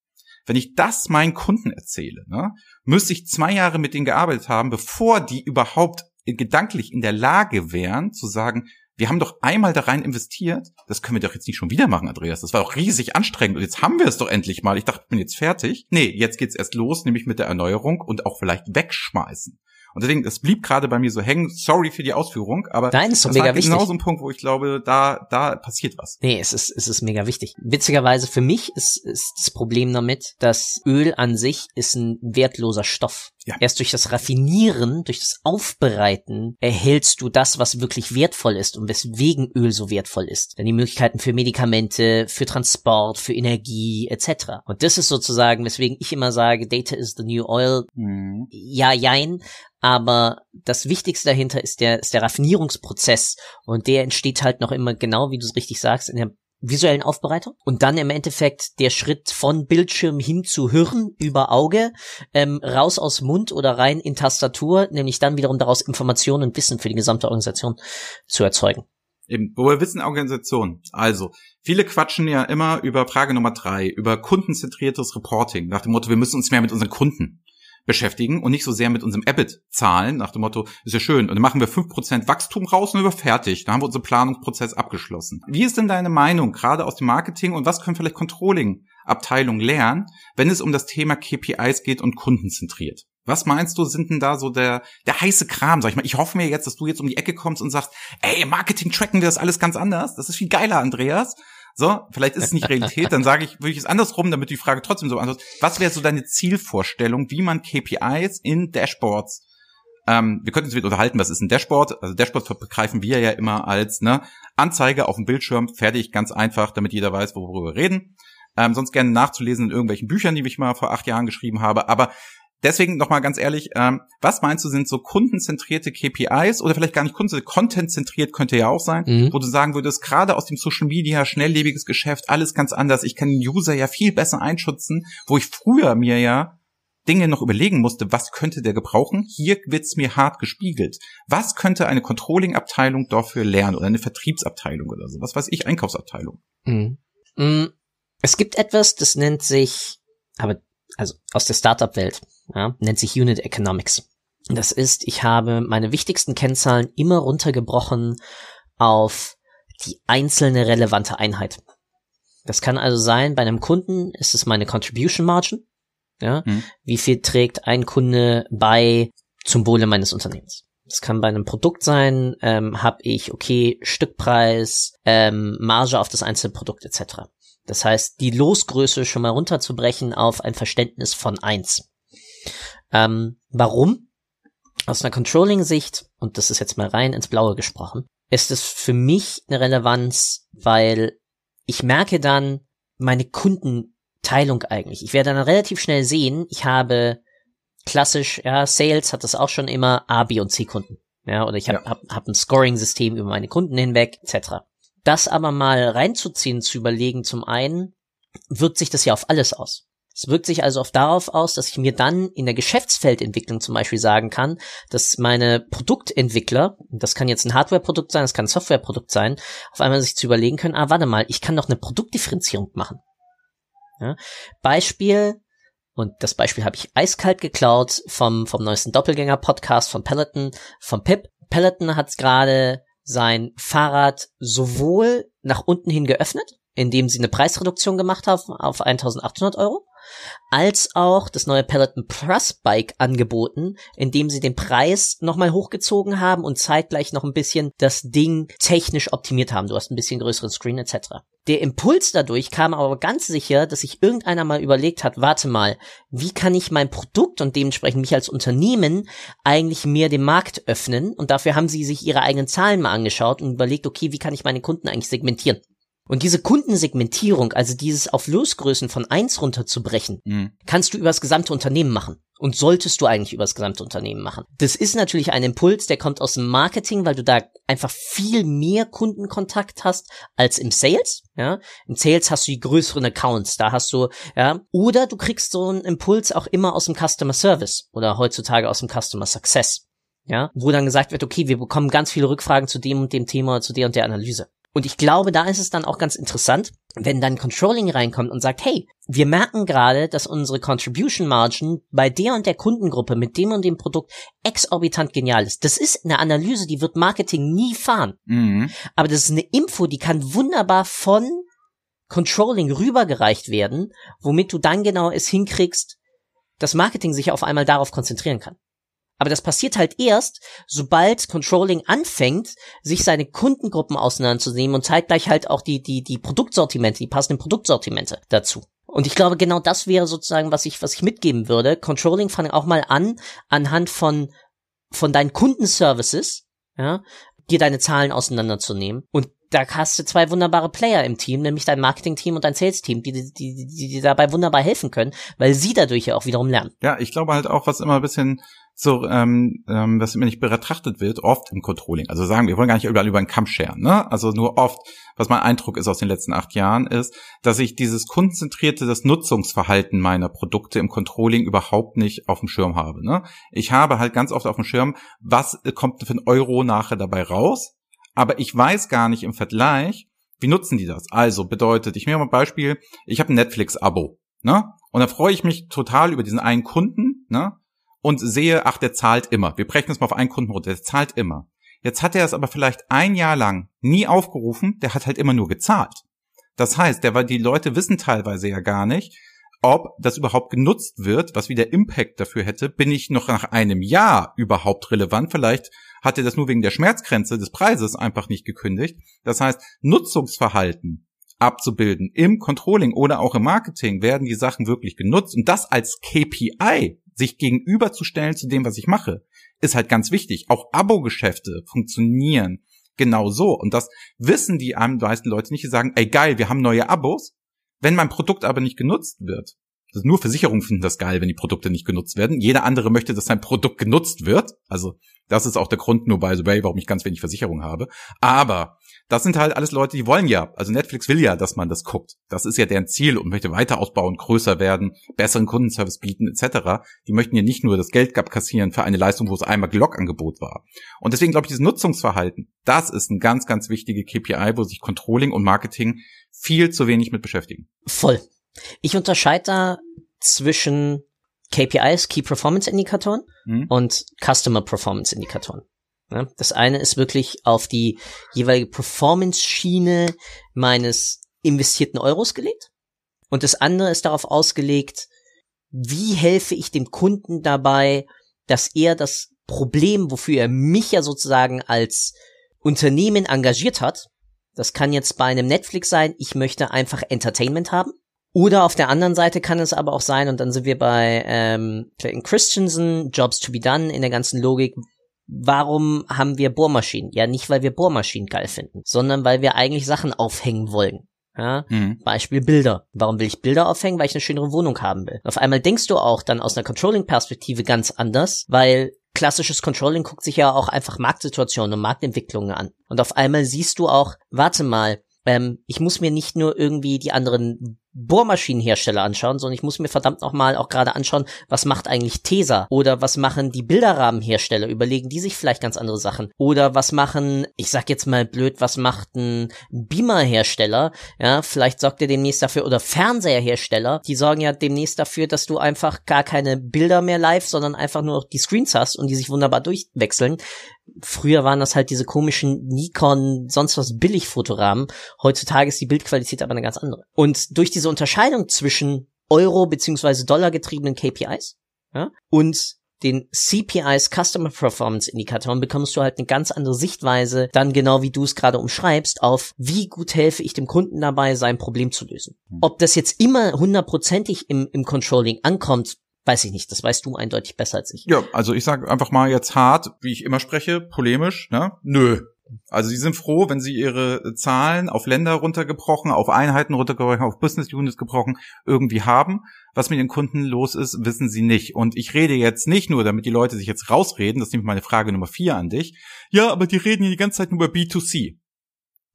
Wenn ich das meinen Kunden erzähle, ne, müsste ich zwei Jahre mit denen gearbeitet haben, bevor die überhaupt gedanklich in der Lage wären, zu sagen, wir haben doch einmal da rein investiert, das können wir doch jetzt nicht schon wieder machen, Andreas. Das war doch riesig anstrengend und jetzt haben wir es doch endlich mal. Ich dachte, ich bin jetzt fertig. Nee, jetzt geht's erst los, nämlich mit der Erneuerung und auch vielleicht wegschmeißen. Und deswegen, das blieb gerade bei mir so hängen. Sorry für die Ausführung, aber Nein, ist doch das mega war wichtig. genau so ein Punkt, wo ich glaube, da, da passiert was. Nee, es ist, es ist mega wichtig. Witzigerweise für mich ist, ist das Problem damit, dass Öl an sich ist ein wertloser Stoff. Ja. Erst durch das Raffinieren, durch das Aufbereiten erhältst du das, was wirklich wertvoll ist und weswegen Öl so wertvoll ist. Denn die Möglichkeiten für Medikamente, für Transport, für Energie etc. Und das ist sozusagen, weswegen ich immer sage, Data is the new oil. Ja, jein. Aber das Wichtigste dahinter ist der, ist der Raffinierungsprozess. Und der entsteht halt noch immer genau, wie du es richtig sagst, in der visuellen Aufbereitung. Und dann im Endeffekt der Schritt von Bildschirm hin zu Hirn über Auge, ähm, raus aus Mund oder rein in Tastatur, nämlich dann wiederum daraus Informationen und Wissen für die gesamte Organisation zu erzeugen. Eben, wo wir wissen, Organisation. Also, viele quatschen ja immer über Frage Nummer drei, über kundenzentriertes Reporting, nach dem Motto, wir müssen uns mehr mit unseren Kunden beschäftigen und nicht so sehr mit unserem EBIT-Zahlen, nach dem Motto, ist ja schön, und dann machen wir 5% Wachstum raus und wir fertig, dann haben wir unseren Planungsprozess abgeschlossen. Wie ist denn deine Meinung, gerade aus dem Marketing und was können vielleicht Controlling-Abteilungen lernen, wenn es um das Thema KPIs geht und kundenzentriert? Was meinst du, sind denn da so der, der heiße Kram, sag ich mal? Ich hoffe mir jetzt, dass du jetzt um die Ecke kommst und sagst, ey, Marketing tracken wir das alles ganz anders. Das ist viel geiler, Andreas. So, vielleicht ist es nicht Realität, dann sage ich, würde ich es andersrum, damit die Frage trotzdem so beantwortest. Was wäre so deine Zielvorstellung, wie man KPIs in Dashboards ähm, wir könnten uns wieder unterhalten, was ist ein Dashboard? Also Dashboard begreifen wir ja immer als ne, Anzeige auf dem Bildschirm, fertig, ganz einfach, damit jeder weiß, worüber wir reden. Ähm, sonst gerne nachzulesen in irgendwelchen Büchern, die ich mal vor acht Jahren geschrieben habe. Aber deswegen nochmal ganz ehrlich, ähm, was meinst du, sind so kundenzentrierte KPIs oder vielleicht gar nicht kundenzentriert, contentzentriert könnte ja auch sein, Mhm. wo du sagen würdest, gerade aus dem Social Media, schnelllebiges Geschäft, alles ganz anders. Ich kann den User ja viel besser einschützen, wo ich früher mir ja Dinge noch überlegen musste, was könnte der gebrauchen? Hier wird's mir hart gespiegelt. Was könnte eine Controlling-Abteilung dafür lernen oder eine Vertriebsabteilung oder so? Was weiß ich, Einkaufsabteilung? Mhm. Mm, Es gibt etwas, das nennt sich, aber also aus der Startup-Welt, ja, nennt sich Unit Economics. Das ist, ich habe meine wichtigsten Kennzahlen immer runtergebrochen auf die einzelne relevante Einheit. Das kann also sein, bei einem Kunden ist es meine Contribution Margin. Ja, Hm. wie viel trägt ein Kunde bei zum Wohle meines Unternehmens? Das kann bei einem Produkt sein, ähm, habe ich, okay, Stückpreis, ähm, Marge auf das einzelne Produkt etc. Das heißt, die Losgröße schon mal runterzubrechen auf ein Verständnis von eins. Ähm, warum? Aus einer Controlling-Sicht, und das ist jetzt mal rein ins Blaue gesprochen, ist es für mich eine Relevanz, weil ich merke dann meine Kundenteilung eigentlich. Ich werde dann relativ schnell sehen, ich habe klassisch, ja, Sales hat das auch schon immer A, B und C Kunden. Ja, oder ich habe ja. hab, hab ein Scoring-System über meine Kunden hinweg, etc. Das aber mal reinzuziehen, zu überlegen, zum einen, wirkt sich das ja auf alles aus. Es wirkt sich also oft darauf aus, dass ich mir dann in der Geschäftsfeldentwicklung zum Beispiel sagen kann, dass meine Produktentwickler, das kann jetzt ein Hardware-Produkt sein, das kann ein Software-Produkt sein, auf einmal sich zu überlegen können, ah, warte mal, ich kann doch eine Produktdifferenzierung machen. Ja? Beispiel, und das Beispiel habe ich eiskalt geklaut vom, vom neuesten Doppelgänger-Podcast von Peloton, von Pip. Peloton hat gerade sein Fahrrad sowohl nach unten hin geöffnet, indem sie eine Preisreduktion gemacht haben auf 1800 Euro, als auch das neue Peloton Plus Bike angeboten, indem sie den Preis nochmal hochgezogen haben und zeitgleich noch ein bisschen das Ding technisch optimiert haben. Du hast ein bisschen größeren Screen etc. Der Impuls dadurch kam aber ganz sicher, dass sich irgendeiner mal überlegt hat, warte mal, wie kann ich mein Produkt und dementsprechend mich als Unternehmen eigentlich mehr dem Markt öffnen? Und dafür haben sie sich ihre eigenen Zahlen mal angeschaut und überlegt, okay, wie kann ich meine Kunden eigentlich segmentieren? Und diese Kundensegmentierung, also dieses auf Losgrößen von eins runterzubrechen, mhm. kannst du übers gesamte Unternehmen machen. Und solltest du eigentlich übers gesamte Unternehmen machen. Das ist natürlich ein Impuls, der kommt aus dem Marketing, weil du da einfach viel mehr Kundenkontakt hast als im Sales. Ja, im Sales hast du die größeren Accounts, da hast du, ja, oder du kriegst so einen Impuls auch immer aus dem Customer Service oder heutzutage aus dem Customer Success. Ja, wo dann gesagt wird, okay, wir bekommen ganz viele Rückfragen zu dem und dem Thema, zu der und der Analyse. Und ich glaube, da ist es dann auch ganz interessant, wenn dann Controlling reinkommt und sagt, hey, wir merken gerade, dass unsere Contribution Margin bei der und der Kundengruppe mit dem und dem Produkt exorbitant genial ist. Das ist eine Analyse, die wird Marketing nie fahren. Mhm. Aber das ist eine Info, die kann wunderbar von Controlling rübergereicht werden, womit du dann genau es hinkriegst, dass Marketing sich auf einmal darauf konzentrieren kann. Aber das passiert halt erst, sobald Controlling anfängt, sich seine Kundengruppen auseinanderzunehmen und zeitgleich halt auch die, die, die Produktsortimente, die passenden Produktsortimente dazu. Und ich glaube, genau das wäre sozusagen, was ich, was ich mitgeben würde. Controlling fange auch mal an, anhand von, von deinen Kundenservices, ja, dir deine Zahlen auseinanderzunehmen und da hast du zwei wunderbare Player im Team, nämlich dein Marketing-Team und dein Sales-Team, die, die, die, die dabei wunderbar helfen können, weil sie dadurch ja auch wiederum lernen. Ja, ich glaube halt auch, was immer ein bisschen so, ähm, ähm, was immer nicht betrachtet wird, oft im Controlling. Also sagen, wir wollen gar nicht überall über einen Kamm scheren, ne? Also nur oft, was mein Eindruck ist aus den letzten acht Jahren, ist, dass ich dieses kundenzentrierte, das Nutzungsverhalten meiner Produkte im Controlling überhaupt nicht auf dem Schirm habe. Ne? Ich habe halt ganz oft auf dem Schirm, was kommt für ein Euro nachher dabei raus, aber ich weiß gar nicht im Vergleich, wie nutzen die das? Also bedeutet, ich nehme mal ein Beispiel, ich habe ein Netflix-Abo, ne? Und da freue ich mich total über diesen einen Kunden, ne? Und sehe, ach, der zahlt immer. Wir brechen es mal auf einen Kunden runter, der zahlt immer. Jetzt hat er es aber vielleicht ein Jahr lang nie aufgerufen, der hat halt immer nur gezahlt. Das heißt, der, die Leute wissen teilweise ja gar nicht, ob das überhaupt genutzt wird, was wie der Impact dafür hätte. Bin ich noch nach einem Jahr überhaupt relevant? Vielleicht hat er das nur wegen der Schmerzgrenze des Preises einfach nicht gekündigt. Das heißt, Nutzungsverhalten abzubilden im Controlling oder auch im Marketing werden die Sachen wirklich genutzt und das als KPI sich gegenüberzustellen zu dem, was ich mache, ist halt ganz wichtig. Auch Abo-Geschäfte funktionieren genau so. Und das wissen die meisten Leute nicht. Die sagen, ey geil, wir haben neue Abos. Wenn mein Produkt aber nicht genutzt wird, nur Versicherungen finden das geil, wenn die Produkte nicht genutzt werden. Jeder andere möchte, dass sein Produkt genutzt wird. Also das ist auch der Grund nur bei The Way, warum ich ganz wenig Versicherung habe. Aber das sind halt alles Leute, die wollen ja, also Netflix will ja, dass man das guckt. Das ist ja deren Ziel und möchte weiter ausbauen, größer werden, besseren Kundenservice bieten etc. Die möchten ja nicht nur das Geld kassieren für eine Leistung, wo es einmal Glock-Angebot war. Und deswegen glaube ich, dieses Nutzungsverhalten, das ist ein ganz, ganz wichtige KPI, wo sich Controlling und Marketing viel zu wenig mit beschäftigen. Voll. Ich unterscheide da zwischen KPIs, Key Performance Indikatoren mhm. und Customer Performance Indikatoren. Ne? Das eine ist wirklich auf die jeweilige Performance-Schiene meines investierten Euros gelegt. Und das andere ist darauf ausgelegt, wie helfe ich dem Kunden dabei, dass er das Problem, wofür er mich ja sozusagen als Unternehmen engagiert hat. Das kann jetzt bei einem Netflix sein, ich möchte einfach Entertainment haben. Oder auf der anderen Seite kann es aber auch sein, und dann sind wir bei ähm, Clayton Christensen, Jobs to be done in der ganzen Logik, warum haben wir Bohrmaschinen? Ja, nicht, weil wir Bohrmaschinen geil finden, sondern weil wir eigentlich Sachen aufhängen wollen. Ja, mhm. Beispiel Bilder. Warum will ich Bilder aufhängen? Weil ich eine schönere Wohnung haben will. Auf einmal denkst du auch dann aus einer Controlling-Perspektive ganz anders, weil klassisches Controlling guckt sich ja auch einfach Marktsituationen und Marktentwicklungen an. Und auf einmal siehst du auch, warte mal, ähm, ich muss mir nicht nur irgendwie die anderen Bohrmaschinenhersteller anschauen, sondern ich muss mir verdammt nochmal auch gerade anschauen, was macht eigentlich Tesa? Oder was machen die Bilderrahmenhersteller, überlegen die sich vielleicht ganz andere Sachen? Oder was machen, ich sag jetzt mal blöd, was macht ein Beamer-Hersteller, ja, vielleicht sorgt er demnächst dafür oder Fernseherhersteller, die sorgen ja demnächst dafür, dass du einfach gar keine Bilder mehr live, sondern einfach nur noch die Screens hast und die sich wunderbar durchwechseln. Früher waren das halt diese komischen Nikon, sonst was Billigfotorahmen. Heutzutage ist die Bildqualität aber eine ganz andere. Und durch diese Unterscheidung zwischen Euro beziehungsweise Dollar getriebenen KPIs ja, und den CPIs Customer Performance Indikatoren bekommst du halt eine ganz andere Sichtweise, dann genau wie du es gerade umschreibst, auf wie gut helfe ich dem Kunden dabei, sein Problem zu lösen. Hm. Ob das jetzt immer hundertprozentig im, im Controlling ankommt, Weiß ich nicht, das weißt du eindeutig besser als ich. Ja, also ich sage einfach mal jetzt hart, wie ich immer spreche, polemisch, ne? Nö. Also sie sind froh, wenn sie ihre Zahlen auf Länder runtergebrochen, auf Einheiten runtergebrochen, auf Business Units gebrochen irgendwie haben. Was mit den Kunden los ist, wissen sie nicht. Und ich rede jetzt nicht nur, damit die Leute sich jetzt rausreden, das ist nämlich meine Frage Nummer vier an dich. Ja, aber die reden hier die ganze Zeit nur über B2C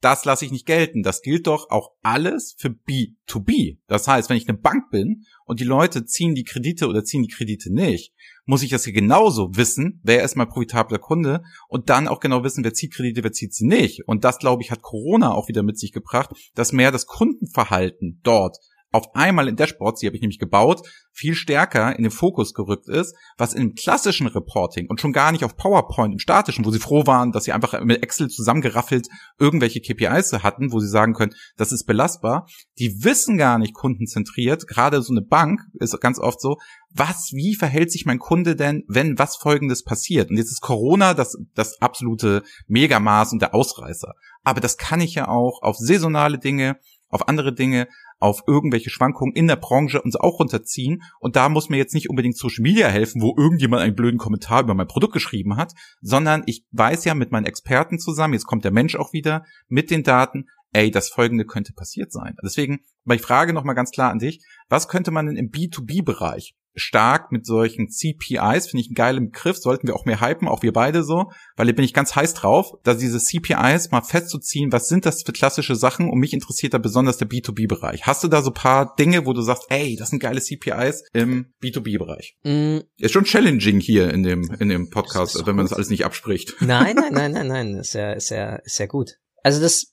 das lasse ich nicht gelten. Das gilt doch auch alles für B2B. Das heißt, wenn ich eine Bank bin und die Leute ziehen die Kredite oder ziehen die Kredite nicht, muss ich das hier genauso wissen, wer ist mein profitabler Kunde und dann auch genau wissen, wer zieht Kredite, wer zieht sie nicht. Und das, glaube ich, hat Corona auch wieder mit sich gebracht, dass mehr das Kundenverhalten dort auf einmal in Dashboards, die habe ich nämlich gebaut, viel stärker in den Fokus gerückt ist, was im klassischen Reporting und schon gar nicht auf PowerPoint im statischen, wo sie froh waren, dass sie einfach mit Excel zusammengeraffelt irgendwelche KPIs hatten, wo sie sagen können, das ist belastbar. Die wissen gar nicht kundenzentriert, gerade so eine Bank ist ganz oft so, was, wie verhält sich mein Kunde denn, wenn was folgendes passiert? Und jetzt ist Corona das, das absolute Megamaß und der Ausreißer. Aber das kann ich ja auch auf saisonale Dinge, auf andere Dinge, auf irgendwelche Schwankungen in der Branche uns auch runterziehen. Und da muss mir jetzt nicht unbedingt Social Media helfen, wo irgendjemand einen blöden Kommentar über mein Produkt geschrieben hat, sondern ich weiß ja mit meinen Experten zusammen, jetzt kommt der Mensch auch wieder, mit den Daten, ey, das Folgende könnte passiert sein. Deswegen, ich frage nochmal ganz klar an dich, was könnte man denn im B2B-Bereich stark mit solchen CPIs, finde ich einen geilen Begriff, sollten wir auch mehr hypen, auch wir beide so, weil da bin ich ganz heiß drauf, da diese CPIs mal festzuziehen, was sind das für klassische Sachen und mich interessiert da besonders der B2B-Bereich. Hast du da so paar Dinge, wo du sagst, ey, das sind geile CPIs im B2B-Bereich? Mm. Ist schon challenging hier in dem, in dem Podcast, wenn man das alles nicht abspricht. Nein, nein, nein, nein, nein, ist ja, ist ja, ist ja gut. Also das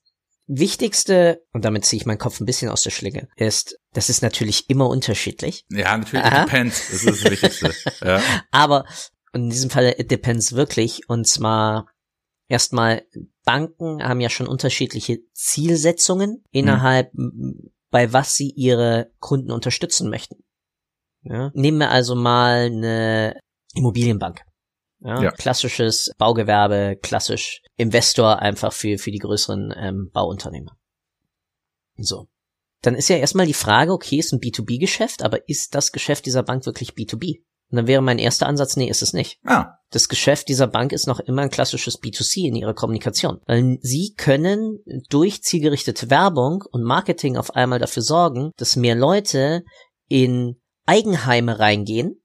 Wichtigste, und damit ziehe ich meinen Kopf ein bisschen aus der Schlinge, ist, das ist natürlich immer unterschiedlich. Ja, natürlich, it depends. Das ist das Wichtigste. ja. Aber in diesem Fall, it depends wirklich. Und zwar erstmal, Banken haben ja schon unterschiedliche Zielsetzungen innerhalb, mhm. bei was sie ihre Kunden unterstützen möchten. Ja? Nehmen wir also mal eine Immobilienbank. Ja, ja. Klassisches Baugewerbe, klassisch Investor einfach für, für die größeren ähm, Bauunternehmer. So. Dann ist ja erstmal die Frage, okay, ist ein B2B-Geschäft, aber ist das Geschäft dieser Bank wirklich B2B? Und dann wäre mein erster Ansatz, nee, ist es nicht. Ah. Das Geschäft dieser Bank ist noch immer ein klassisches B2C in ihrer Kommunikation. Weil sie können durch zielgerichtete Werbung und Marketing auf einmal dafür sorgen, dass mehr Leute in Eigenheime reingehen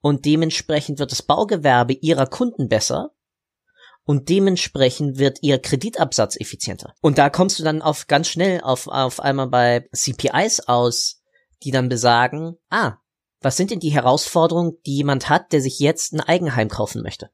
und dementsprechend wird das Baugewerbe ihrer Kunden besser und dementsprechend wird ihr Kreditabsatz effizienter. Und da kommst du dann auf ganz schnell auf, auf einmal bei CPIs aus, die dann besagen, ah, was sind denn die Herausforderungen, die jemand hat, der sich jetzt ein Eigenheim kaufen möchte?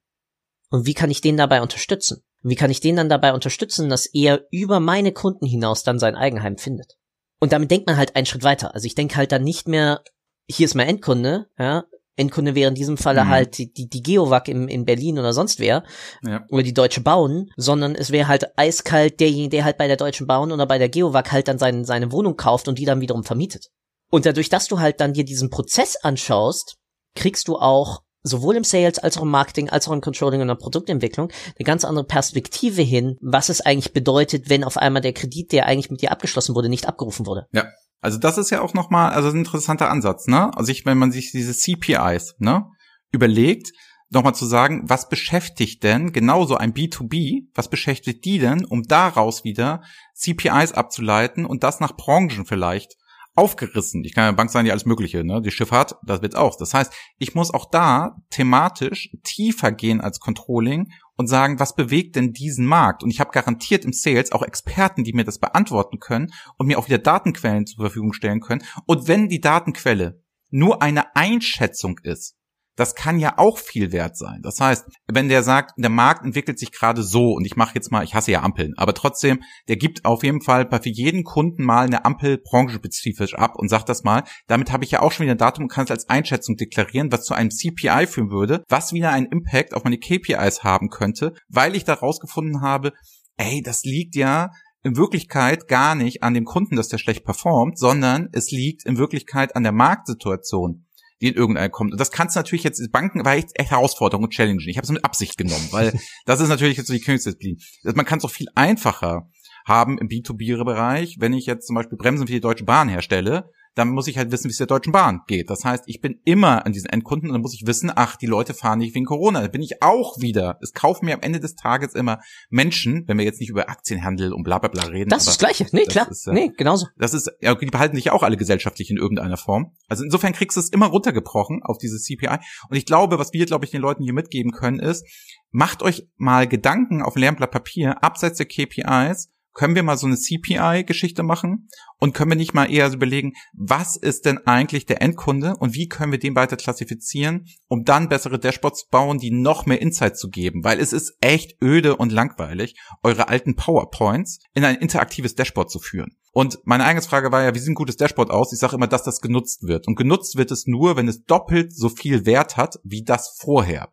Und wie kann ich den dabei unterstützen? wie kann ich den dann dabei unterstützen, dass er über meine Kunden hinaus dann sein Eigenheim findet? Und damit denkt man halt einen Schritt weiter. Also ich denke halt dann nicht mehr, hier ist mein Endkunde, ja, Endkunde wäre in diesem Falle mhm. halt die, die, die Geowac in, in Berlin oder sonst wer. Ja. Oder die Deutsche Bauen, sondern es wäre halt eiskalt derjenige, der halt bei der Deutschen Bauen oder bei der Geowac halt dann seine, seine Wohnung kauft und die dann wiederum vermietet. Und dadurch, dass du halt dann dir diesen Prozess anschaust, kriegst du auch sowohl im Sales als auch im Marketing als auch im Controlling und der Produktentwicklung eine ganz andere Perspektive hin, was es eigentlich bedeutet, wenn auf einmal der Kredit, der eigentlich mit dir abgeschlossen wurde, nicht abgerufen wurde. Ja. Also das ist ja auch nochmal, also ein interessanter Ansatz, ne? Also ich, wenn man sich diese CPIs, ne, überlegt, nochmal zu sagen, was beschäftigt denn genauso ein B2B, was beschäftigt die denn, um daraus wieder CPIs abzuleiten und das nach Branchen vielleicht aufgerissen. Ich kann ja Bank sein, die alles Mögliche, ne? Die Schifffahrt, das wird auch. Das heißt, ich muss auch da thematisch tiefer gehen als Controlling und sagen, was bewegt denn diesen Markt? Und ich habe garantiert im Sales auch Experten, die mir das beantworten können und mir auch wieder Datenquellen zur Verfügung stellen können. Und wenn die Datenquelle nur eine Einschätzung ist, das kann ja auch viel wert sein. Das heißt, wenn der sagt, der Markt entwickelt sich gerade so und ich mache jetzt mal, ich hasse ja Ampeln, aber trotzdem, der gibt auf jeden Fall bei für jeden Kunden mal eine Ampel branchenspezifisch ab und sagt das mal, damit habe ich ja auch schon wieder ein Datum und kann es als Einschätzung deklarieren, was zu einem CPI führen würde, was wieder einen Impact auf meine KPIs haben könnte, weil ich da rausgefunden habe, ey, das liegt ja in Wirklichkeit gar nicht an dem Kunden, dass der schlecht performt, sondern es liegt in Wirklichkeit an der Marktsituation die in irgendeiner kommt. Und das kannst du natürlich jetzt, Banken war echt, echt Herausforderung und challenging. Ich habe es mit Absicht genommen, weil das ist natürlich jetzt so die Königsdisziplin. Man kann es auch viel einfacher haben im B2B-Bereich, wenn ich jetzt zum Beispiel Bremsen für die Deutsche Bahn herstelle, dann muss ich halt wissen, wie es der Deutschen Bahn geht. Das heißt, ich bin immer an diesen Endkunden und dann muss ich wissen, ach, die Leute fahren nicht wegen Corona. Da bin ich auch wieder. Es kaufen mir am Ende des Tages immer Menschen, wenn wir jetzt nicht über Aktienhandel und bla bla bla reden. Das ist das Gleiche. Nee, klar. Ist, äh, nee, genauso. Das ist, ja, die behalten sich auch alle gesellschaftlich in irgendeiner Form. Also insofern kriegst du es immer runtergebrochen auf dieses CPI. Und ich glaube, was wir, glaube ich, den Leuten hier mitgeben können, ist, macht euch mal Gedanken auf Lernblatt Papier, abseits der KPIs, können wir mal so eine CPI-Geschichte machen und können wir nicht mal eher überlegen, was ist denn eigentlich der Endkunde und wie können wir den weiter klassifizieren, um dann bessere Dashboards zu bauen, die noch mehr Insight zu geben, weil es ist echt öde und langweilig, eure alten PowerPoints in ein interaktives Dashboard zu führen. Und meine eigene Frage war ja, wie sieht ein gutes Dashboard aus? Ich sage immer, dass das genutzt wird. Und genutzt wird es nur, wenn es doppelt so viel Wert hat wie das vorher.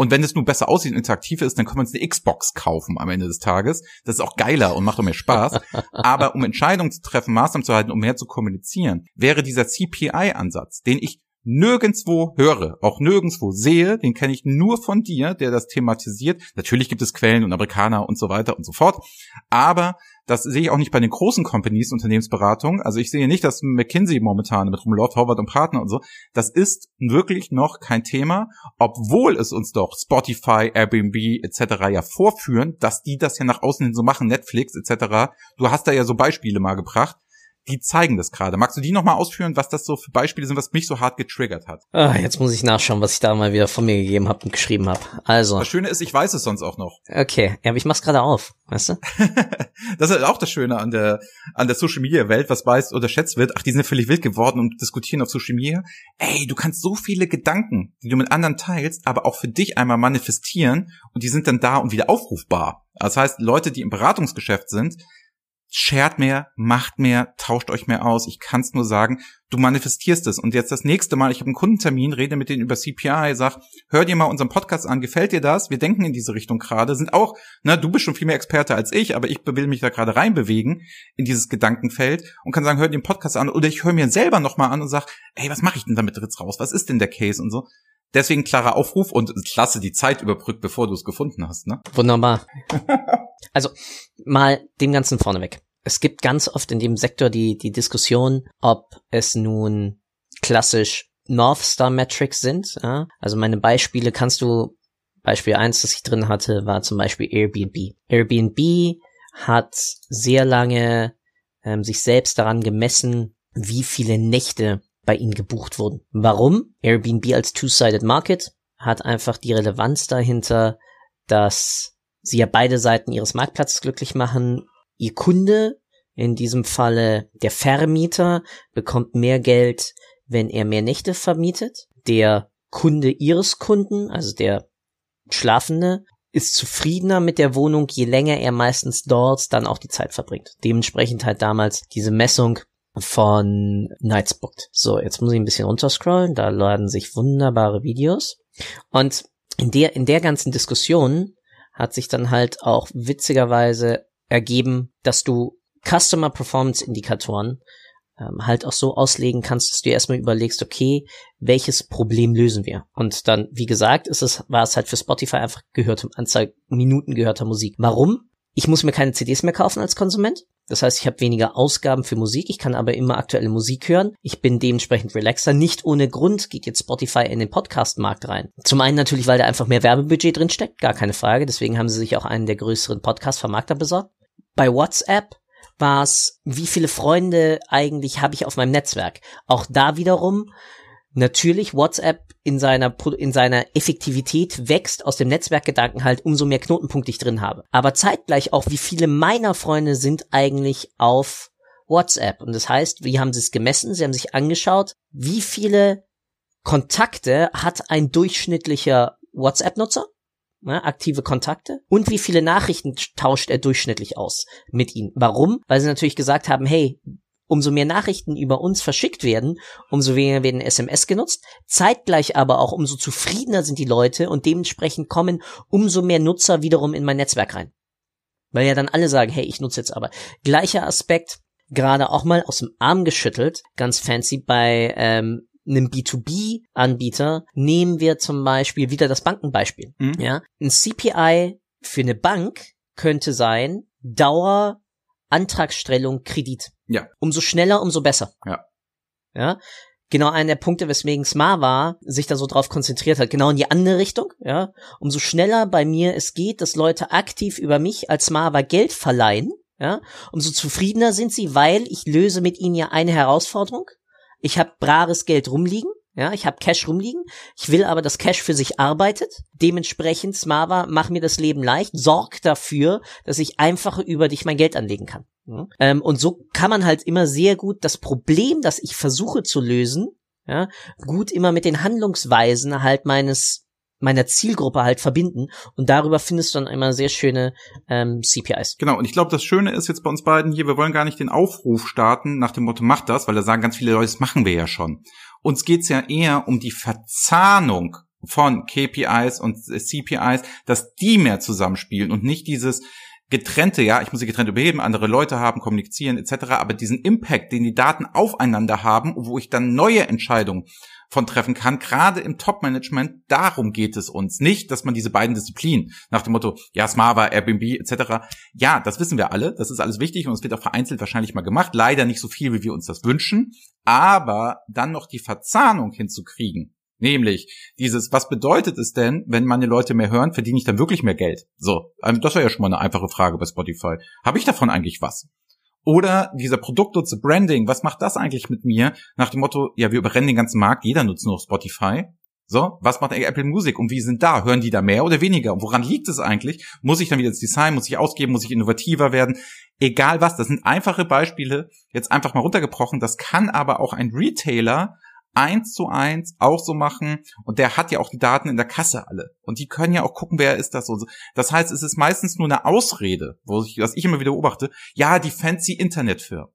Und wenn es nur besser aussieht und interaktiver ist, dann können wir uns eine Xbox kaufen am Ende des Tages. Das ist auch geiler und macht auch mehr Spaß. Aber um Entscheidungen zu treffen, Maßnahmen zu halten, um mehr zu kommunizieren, wäre dieser CPI-Ansatz, den ich nirgendswo höre, auch nirgendswo sehe, den kenne ich nur von dir, der das thematisiert. Natürlich gibt es Quellen und Amerikaner und so weiter und so fort. Aber das sehe ich auch nicht bei den großen Companies, Unternehmensberatung. Also ich sehe nicht, dass McKinsey momentan mit rumläuft, Howard und Partner und so. Das ist wirklich noch kein Thema, obwohl es uns doch Spotify, Airbnb etc. ja vorführen, dass die das ja nach außen hin so machen, Netflix etc. Du hast da ja so Beispiele mal gebracht die zeigen das gerade. Magst du die nochmal ausführen, was das so für Beispiele sind, was mich so hart getriggert hat? Ah, jetzt muss ich nachschauen, was ich da mal wieder von mir gegeben habe und geschrieben habe. Also. Das Schöne ist, ich weiß es sonst auch noch. Okay, ja, aber ich mach's gerade auf, weißt du? das ist auch das Schöne an der an der Social Media Welt, was weiß oder schätzt wird. Ach, die sind völlig wild geworden und diskutieren auf Social Media. Ey, du kannst so viele Gedanken, die du mit anderen teilst, aber auch für dich einmal manifestieren und die sind dann da und wieder aufrufbar. Das heißt, Leute, die im Beratungsgeschäft sind, shared mehr, macht mehr, tauscht euch mehr aus. Ich kann es nur sagen, du manifestierst es. Und jetzt das nächste Mal, ich habe einen Kundentermin, rede mit denen über CPI, sag, hör dir mal unseren Podcast an, gefällt dir das? Wir denken in diese Richtung gerade, sind auch, ne, du bist schon viel mehr Experte als ich, aber ich will mich da gerade reinbewegen in dieses Gedankenfeld und kann sagen, hör dir den Podcast an oder ich höre mir selber nochmal an und sag, ey, was mache ich denn damit jetzt raus? Was ist denn der Case und so? Deswegen klarer Aufruf und klasse die Zeit überbrückt, bevor du es gefunden hast, ne? Wunderbar. also, mal dem Ganzen vorneweg. Es gibt ganz oft in dem Sektor die, die Diskussion, ob es nun klassisch North Star Metrics sind. Ja? Also meine Beispiele kannst du, Beispiel eins, das ich drin hatte, war zum Beispiel Airbnb. Airbnb hat sehr lange ähm, sich selbst daran gemessen, wie viele Nächte bei ihnen gebucht wurden. Warum? Airbnb als Two-Sided Market hat einfach die Relevanz dahinter, dass sie ja beide Seiten ihres Marktplatzes glücklich machen. Ihr Kunde, in diesem Falle der Vermieter, bekommt mehr Geld, wenn er mehr Nächte vermietet. Der Kunde ihres Kunden, also der Schlafende, ist zufriedener mit der Wohnung, je länger er meistens dort dann auch die Zeit verbringt. Dementsprechend halt damals diese Messung von Nightsbooked. So, jetzt muss ich ein bisschen runterscrollen, da laden sich wunderbare Videos. Und in der, in der ganzen Diskussion hat sich dann halt auch witzigerweise ergeben, dass du Customer Performance Indikatoren ähm, halt auch so auslegen kannst, dass du dir erstmal überlegst, okay, welches Problem lösen wir? Und dann, wie gesagt, ist es, war es halt für Spotify einfach gehörte, Anzahl Minuten gehörter Musik. Warum? Ich muss mir keine CDs mehr kaufen als Konsument. Das heißt, ich habe weniger Ausgaben für Musik, ich kann aber immer aktuelle Musik hören. Ich bin dementsprechend relaxer. Nicht ohne Grund geht jetzt Spotify in den Podcast-Markt rein. Zum einen natürlich, weil da einfach mehr Werbebudget drin steckt, gar keine Frage. Deswegen haben sie sich auch einen der größeren Podcast-Vermarkter besorgt. Bei WhatsApp war es, wie viele Freunde eigentlich habe ich auf meinem Netzwerk. Auch da wiederum natürlich WhatsApp in seiner, in seiner Effektivität wächst aus dem Netzwerkgedanken halt, umso mehr Knotenpunkte ich drin habe. Aber zeitgleich auch, wie viele meiner Freunde sind eigentlich auf WhatsApp. Und das heißt, wie haben sie es gemessen? Sie haben sich angeschaut, wie viele Kontakte hat ein durchschnittlicher WhatsApp-Nutzer? Ne, aktive Kontakte und wie viele Nachrichten tauscht er durchschnittlich aus mit ihnen. Warum? Weil sie natürlich gesagt haben, hey, umso mehr Nachrichten über uns verschickt werden, umso weniger werden SMS genutzt. Zeitgleich aber auch umso zufriedener sind die Leute und dementsprechend kommen umso mehr Nutzer wiederum in mein Netzwerk rein. Weil ja dann alle sagen, hey, ich nutze jetzt aber. Gleicher Aspekt, gerade auch mal aus dem Arm geschüttelt, ganz fancy bei ähm, einem B2B-Anbieter nehmen wir zum Beispiel wieder das Bankenbeispiel. Mhm. Ja, ein CPI für eine Bank könnte sein Dauer Antragstellung Kredit. Ja. Umso schneller, umso besser. Ja. Ja. Genau einer der Punkte, weswegen Smava sich da so drauf konzentriert hat, genau in die andere Richtung, ja. Umso schneller bei mir es geht, dass Leute aktiv über mich als Smava Geld verleihen, ja, umso zufriedener sind sie, weil ich löse mit ihnen ja eine Herausforderung. Ich habe brares Geld rumliegen, ja, ich habe Cash rumliegen. Ich will aber, dass Cash für sich arbeitet. Dementsprechend, Smava, mach mir das Leben leicht. Sorg dafür, dass ich einfach über dich mein Geld anlegen kann. Ja? Ähm, und so kann man halt immer sehr gut das Problem, das ich versuche zu lösen, ja, gut immer mit den Handlungsweisen halt meines meiner Zielgruppe halt verbinden und darüber findest du dann immer sehr schöne ähm, CPIs. Genau, und ich glaube, das Schöne ist jetzt bei uns beiden hier, wir wollen gar nicht den Aufruf starten nach dem Motto, mach das, weil da sagen ganz viele Leute, das machen wir ja schon. Uns geht's ja eher um die Verzahnung von KPIs und CPIs, dass die mehr zusammenspielen und nicht dieses getrennte, ja, ich muss sie getrennt überheben, andere Leute haben, kommunizieren etc., aber diesen Impact, den die Daten aufeinander haben, wo ich dann neue Entscheidungen von treffen kann, gerade im Top-Management, darum geht es uns. Nicht, dass man diese beiden Disziplinen nach dem Motto, ja, Smava, Airbnb etc., ja, das wissen wir alle, das ist alles wichtig und es wird auch vereinzelt wahrscheinlich mal gemacht, leider nicht so viel, wie wir uns das wünschen, aber dann noch die Verzahnung hinzukriegen, Nämlich dieses, was bedeutet es denn, wenn meine Leute mehr hören, verdiene ich dann wirklich mehr Geld? So, ähm, das war ja schon mal eine einfache Frage bei Spotify. Habe ich davon eigentlich was? Oder dieser Produktnutze Branding, was macht das eigentlich mit mir? Nach dem Motto, ja, wir überrennen den ganzen Markt, jeder nutzt nur Spotify. So, was macht Apple Music und wie sind da? Hören die da mehr oder weniger? Und woran liegt es eigentlich? Muss ich dann wieder ins Design, muss ich ausgeben, muss ich innovativer werden? Egal was, das sind einfache Beispiele, jetzt einfach mal runtergebrochen. Das kann aber auch ein Retailer eins zu eins auch so machen und der hat ja auch die Daten in der Kasse alle und die können ja auch gucken, wer ist das und so. Das heißt, es ist meistens nur eine Ausrede, wo ich, was ich immer wieder beobachte, ja, die fancy Internetfirmen.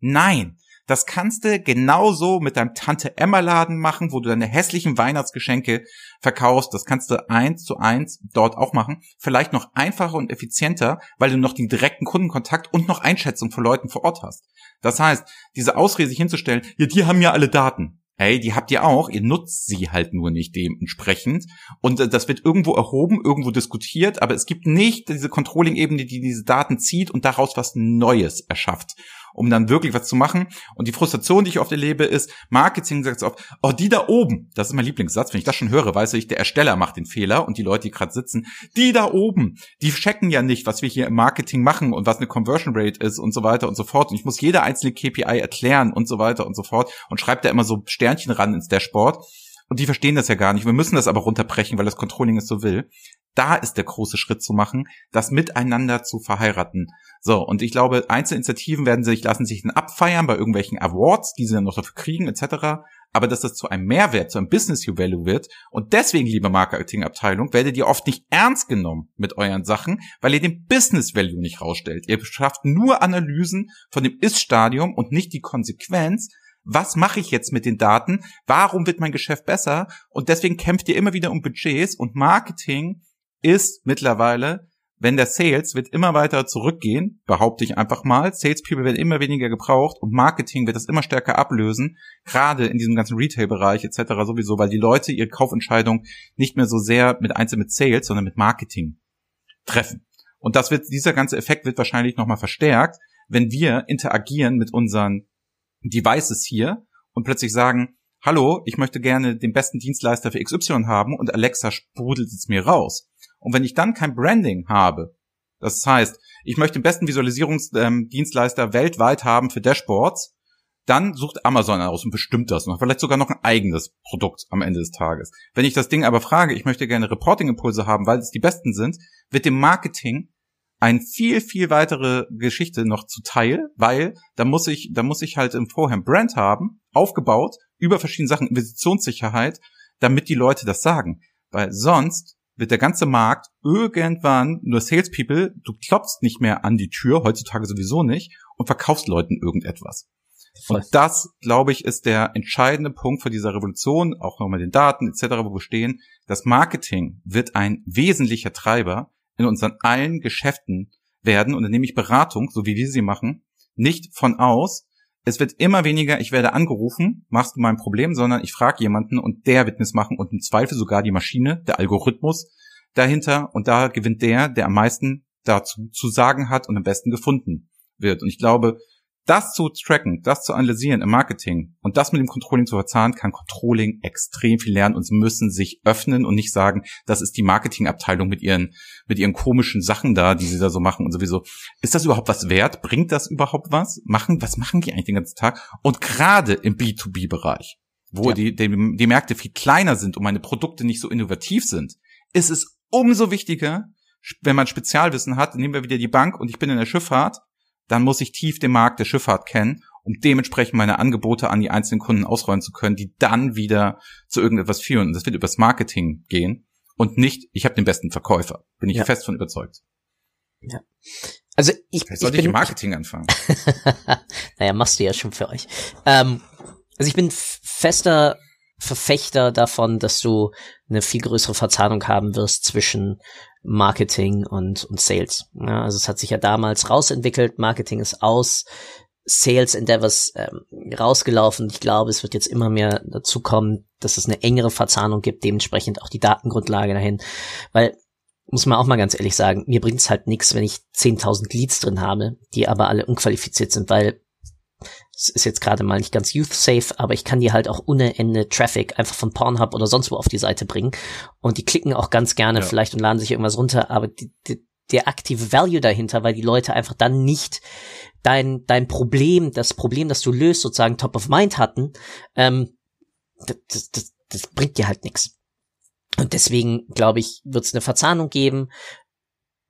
Nein, das kannst du genauso mit deinem Tante Emma Laden machen, wo du deine hässlichen Weihnachtsgeschenke verkaufst. Das kannst du eins zu eins dort auch machen. Vielleicht noch einfacher und effizienter, weil du noch den direkten Kundenkontakt und noch Einschätzung von Leuten vor Ort hast. Das heißt, diese Ausrede sich hinzustellen, ja, die haben ja alle Daten. Hey, die habt ihr auch, ihr nutzt sie halt nur nicht dementsprechend. Und äh, das wird irgendwo erhoben, irgendwo diskutiert, aber es gibt nicht diese Controlling-Ebene, die diese Daten zieht und daraus was Neues erschafft um dann wirklich was zu machen. Und die Frustration, die ich oft erlebe, ist, Marketing sagt oft, oh, die da oben, das ist mein Lieblingssatz, wenn ich das schon höre, weiß ich, der Ersteller macht den Fehler und die Leute, die gerade sitzen, die da oben, die checken ja nicht, was wir hier im Marketing machen und was eine Conversion Rate ist und so weiter und so fort. Und ich muss jede einzelne KPI erklären und so weiter und so fort und schreibt da immer so Sternchen ran ins Dashboard. Und die verstehen das ja gar nicht. Wir müssen das aber runterbrechen, weil das Controlling es so will. Da ist der große Schritt zu machen, das miteinander zu verheiraten. So, und ich glaube, Einzelinitiativen werden sich, lassen sich dann abfeiern bei irgendwelchen Awards, die sie dann noch dafür kriegen, etc. Aber dass das zu einem Mehrwert, zu einem Business Value wird. Und deswegen, liebe Marketingabteilung, werdet ihr oft nicht ernst genommen mit euren Sachen, weil ihr den Business Value nicht rausstellt. Ihr schafft nur Analysen von dem Ist-Stadium und nicht die Konsequenz, was mache ich jetzt mit den Daten? Warum wird mein Geschäft besser? Und deswegen kämpft ihr immer wieder um Budgets und Marketing ist mittlerweile wenn der Sales wird immer weiter zurückgehen, behaupte ich einfach mal. Salespeople werden immer weniger gebraucht und Marketing wird das immer stärker ablösen, gerade in diesem ganzen Retail-Bereich etc. sowieso, weil die Leute ihre Kaufentscheidung nicht mehr so sehr mit einzeln mit Sales, sondern mit Marketing treffen. Und das wird, dieser ganze Effekt wird wahrscheinlich nochmal verstärkt, wenn wir interagieren mit unseren Devices hier und plötzlich sagen, hallo, ich möchte gerne den besten Dienstleister für XY haben und Alexa sprudelt es mir raus. Und wenn ich dann kein Branding habe, das heißt, ich möchte den besten Visualisierungsdienstleister ähm, weltweit haben für Dashboards, dann sucht Amazon aus und bestimmt das noch. Vielleicht sogar noch ein eigenes Produkt am Ende des Tages. Wenn ich das Ding aber frage, ich möchte gerne Reporting-Impulse haben, weil es die besten sind, wird dem Marketing ein viel, viel weitere Geschichte noch zuteil, weil da muss ich, da muss ich halt im Vorher Brand haben, aufgebaut, über verschiedene Sachen, Investitionssicherheit, damit die Leute das sagen. Weil sonst wird der ganze Markt irgendwann nur Salespeople, du klopfst nicht mehr an die Tür, heutzutage sowieso nicht, und verkaufst Leuten irgendetwas. Und das, glaube ich, ist der entscheidende Punkt für dieser Revolution, auch nochmal den Daten etc., wo wir stehen. Das Marketing wird ein wesentlicher Treiber in unseren allen Geschäften werden, und dann nehme ich Beratung, so wie wir sie machen, nicht von aus, es wird immer weniger, ich werde angerufen, machst du mein Problem, sondern ich frage jemanden und der wird es machen und im Zweifel sogar die Maschine, der Algorithmus dahinter und da gewinnt der, der am meisten dazu zu sagen hat und am besten gefunden wird. Und ich glaube, das zu tracken, das zu analysieren im Marketing und das mit dem Controlling zu verzahnen, kann Controlling extrem viel lernen und sie müssen sich öffnen und nicht sagen, das ist die Marketingabteilung mit ihren, mit ihren komischen Sachen da, die sie da so machen und sowieso. Ist das überhaupt was wert? Bringt das überhaupt was? Machen, was machen die eigentlich den ganzen Tag? Und gerade im B2B-Bereich, wo ja. die, die, die Märkte viel kleiner sind und meine Produkte nicht so innovativ sind, ist es umso wichtiger, wenn man Spezialwissen hat, nehmen wir wieder die Bank und ich bin in der Schifffahrt, dann muss ich tief den Markt der Schifffahrt kennen, um dementsprechend meine Angebote an die einzelnen Kunden ausrollen zu können, die dann wieder zu irgendetwas führen. Und das wird übers Marketing gehen und nicht, ich habe den besten Verkäufer. Bin ich ja. fest von überzeugt. Ja. Also ich, Vielleicht sollte ich, bin, ich im Marketing anfangen. naja, machst du ja schon für euch. Ähm, also ich bin fester Verfechter davon, dass du eine viel größere Verzahnung haben wirst zwischen Marketing und, und Sales. Ja, also es hat sich ja damals rausentwickelt, Marketing ist aus, Sales Endeavors ähm, rausgelaufen. Ich glaube, es wird jetzt immer mehr dazu kommen, dass es eine engere Verzahnung gibt, dementsprechend auch die Datengrundlage dahin. Weil, muss man auch mal ganz ehrlich sagen, mir bringt es halt nichts, wenn ich 10.000 Leads drin habe, die aber alle unqualifiziert sind, weil es ist jetzt gerade mal nicht ganz youth safe, aber ich kann die halt auch ohne Ende Traffic einfach von Pornhub oder sonst wo auf die Seite bringen. Und die klicken auch ganz gerne ja. vielleicht und laden sich irgendwas runter, aber die, die, der aktive Value dahinter, weil die Leute einfach dann nicht dein, dein Problem, das Problem, das du löst, sozusagen top of mind hatten, ähm, das, das, das bringt dir halt nichts. Und deswegen, glaube ich, wird es eine Verzahnung geben.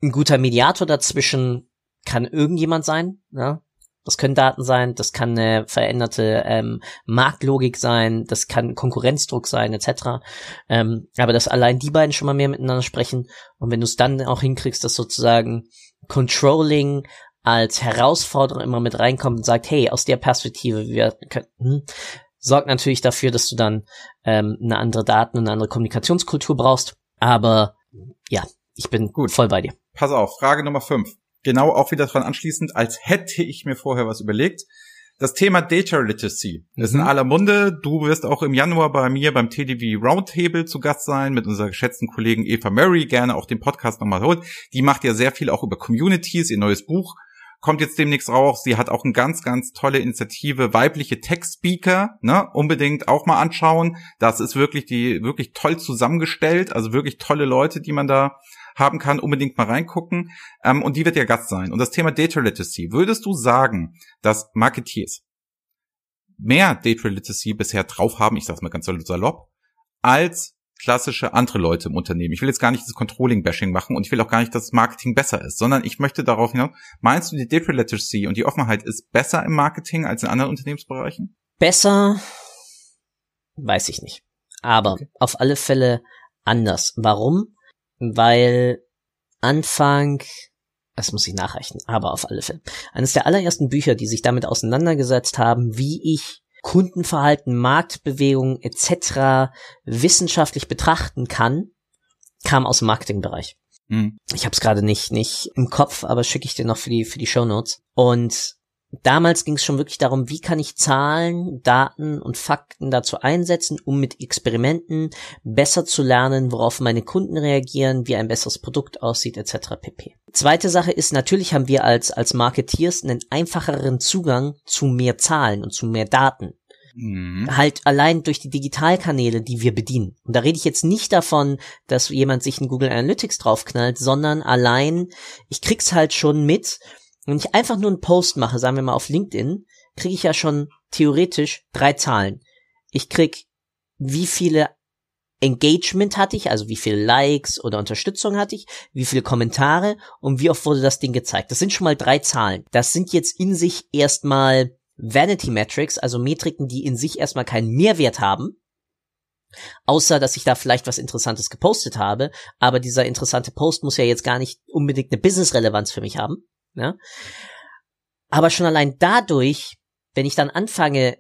Ein guter Mediator dazwischen kann irgendjemand sein, ja, das können Daten sein, das kann eine veränderte ähm, Marktlogik sein, das kann Konkurrenzdruck sein, etc. Ähm, aber dass allein die beiden schon mal mehr miteinander sprechen und wenn du es dann auch hinkriegst, dass sozusagen Controlling als Herausforderung immer mit reinkommt und sagt, hey, aus der Perspektive, wir können, hm, sorgt natürlich dafür, dass du dann ähm, eine andere Daten und eine andere Kommunikationskultur brauchst. Aber ja, ich bin gut voll bei dir. Pass auf, Frage Nummer 5 genau auch wieder dran anschließend, als hätte ich mir vorher was überlegt. Das Thema Data Literacy ist mhm. in aller Munde. Du wirst auch im Januar bei mir beim TDV Roundtable zu Gast sein mit unserer geschätzten Kollegin Eva Murray. Gerne auch den Podcast nochmal holt. Die macht ja sehr viel auch über Communities. Ihr neues Buch kommt jetzt demnächst raus. Sie hat auch eine ganz, ganz tolle Initiative, weibliche Tech-Speaker, ne, unbedingt auch mal anschauen. Das ist wirklich die, wirklich toll zusammengestellt. Also wirklich tolle Leute, die man da haben kann, unbedingt mal reingucken. Ähm, und die wird ja Gast sein. Und das Thema Data Literacy. Würdest du sagen, dass Marketeers mehr Data Literacy bisher drauf haben, ich sag's mal ganz salopp, als klassische andere Leute im Unternehmen. Ich will jetzt gar nicht das Controlling-Bashing machen und ich will auch gar nicht, dass Marketing besser ist, sondern ich möchte darauf hinaus, meinst du, die Data Literacy und die Offenheit ist besser im Marketing als in anderen Unternehmensbereichen? Besser, weiß ich nicht. Aber okay. auf alle Fälle anders. Warum? Weil Anfang, das muss ich nachrechnen, aber auf alle Fälle, eines der allerersten Bücher, die sich damit auseinandergesetzt haben, wie ich Kundenverhalten, Marktbewegungen etc. wissenschaftlich betrachten kann, kam aus dem Marketingbereich. Mhm. Ich habe es gerade nicht nicht im Kopf, aber schicke ich dir noch für die für die Show Notes. Und damals ging es schon wirklich darum, wie kann ich Zahlen, Daten und Fakten dazu einsetzen, um mit Experimenten besser zu lernen, worauf meine Kunden reagieren, wie ein besseres Produkt aussieht, etc. pp. Zweite Sache ist, natürlich haben wir als, als Marketeers einen einfacheren Zugang zu mehr Zahlen und zu mehr Daten. Mhm. Halt allein durch die Digitalkanäle, die wir bedienen. Und da rede ich jetzt nicht davon, dass jemand sich in Google Analytics draufknallt, sondern allein, ich krieg's halt schon mit, wenn ich einfach nur einen Post mache, sagen wir mal auf LinkedIn, kriege ich ja schon theoretisch drei Zahlen. Ich krieg, wie viele Engagement hatte ich, also wie viele Likes oder Unterstützung hatte ich, wie viele Kommentare und wie oft wurde das Ding gezeigt. Das sind schon mal drei Zahlen. Das sind jetzt in sich erstmal Vanity Metrics, also Metriken, die in sich erstmal keinen Mehrwert haben. Außer, dass ich da vielleicht was Interessantes gepostet habe, aber dieser interessante Post muss ja jetzt gar nicht unbedingt eine Business-Relevanz für mich haben. Ja? Aber schon allein dadurch, wenn ich dann anfange,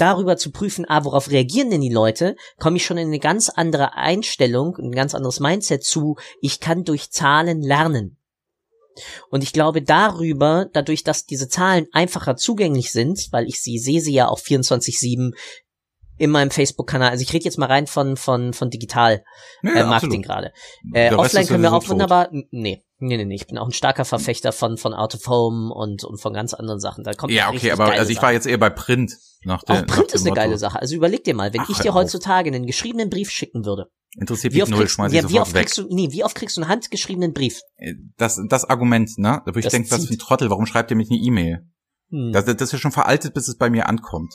darüber zu prüfen, ah, worauf reagieren denn die Leute, komme ich schon in eine ganz andere Einstellung, ein ganz anderes Mindset zu, ich kann durch Zahlen lernen. Und ich glaube darüber, dadurch, dass diese Zahlen einfacher zugänglich sind, weil ich sie sehe sie ja auch 24-7 in meinem Facebook-Kanal. Also ich rede jetzt mal rein von von von digital ja, äh, Marketing gerade. Äh, offline können wir auch wunderbar. Nee, Nee, nee, nee, ich bin auch ein starker Verfechter von, von Out of Home und, und von ganz anderen Sachen. Da kommt ja, okay, aber also ich Sachen. war jetzt eher bei Print. Nach der, auch Print ist eine Motto. geile Sache. Also überleg dir mal, wenn Ach, ich dir heutzutage einen geschriebenen Brief schicken würde. Interessiert mich null, schmeiß ja, ich wie oft weg. Kriegst du, nee, wie oft kriegst du einen handgeschriebenen Brief? Äh, das, das Argument, ne? Da würde ich denken, was für ein Trottel, warum schreibt ihr mich eine E-Mail? Hm. Das, das ist ja schon veraltet, bis es bei mir ankommt.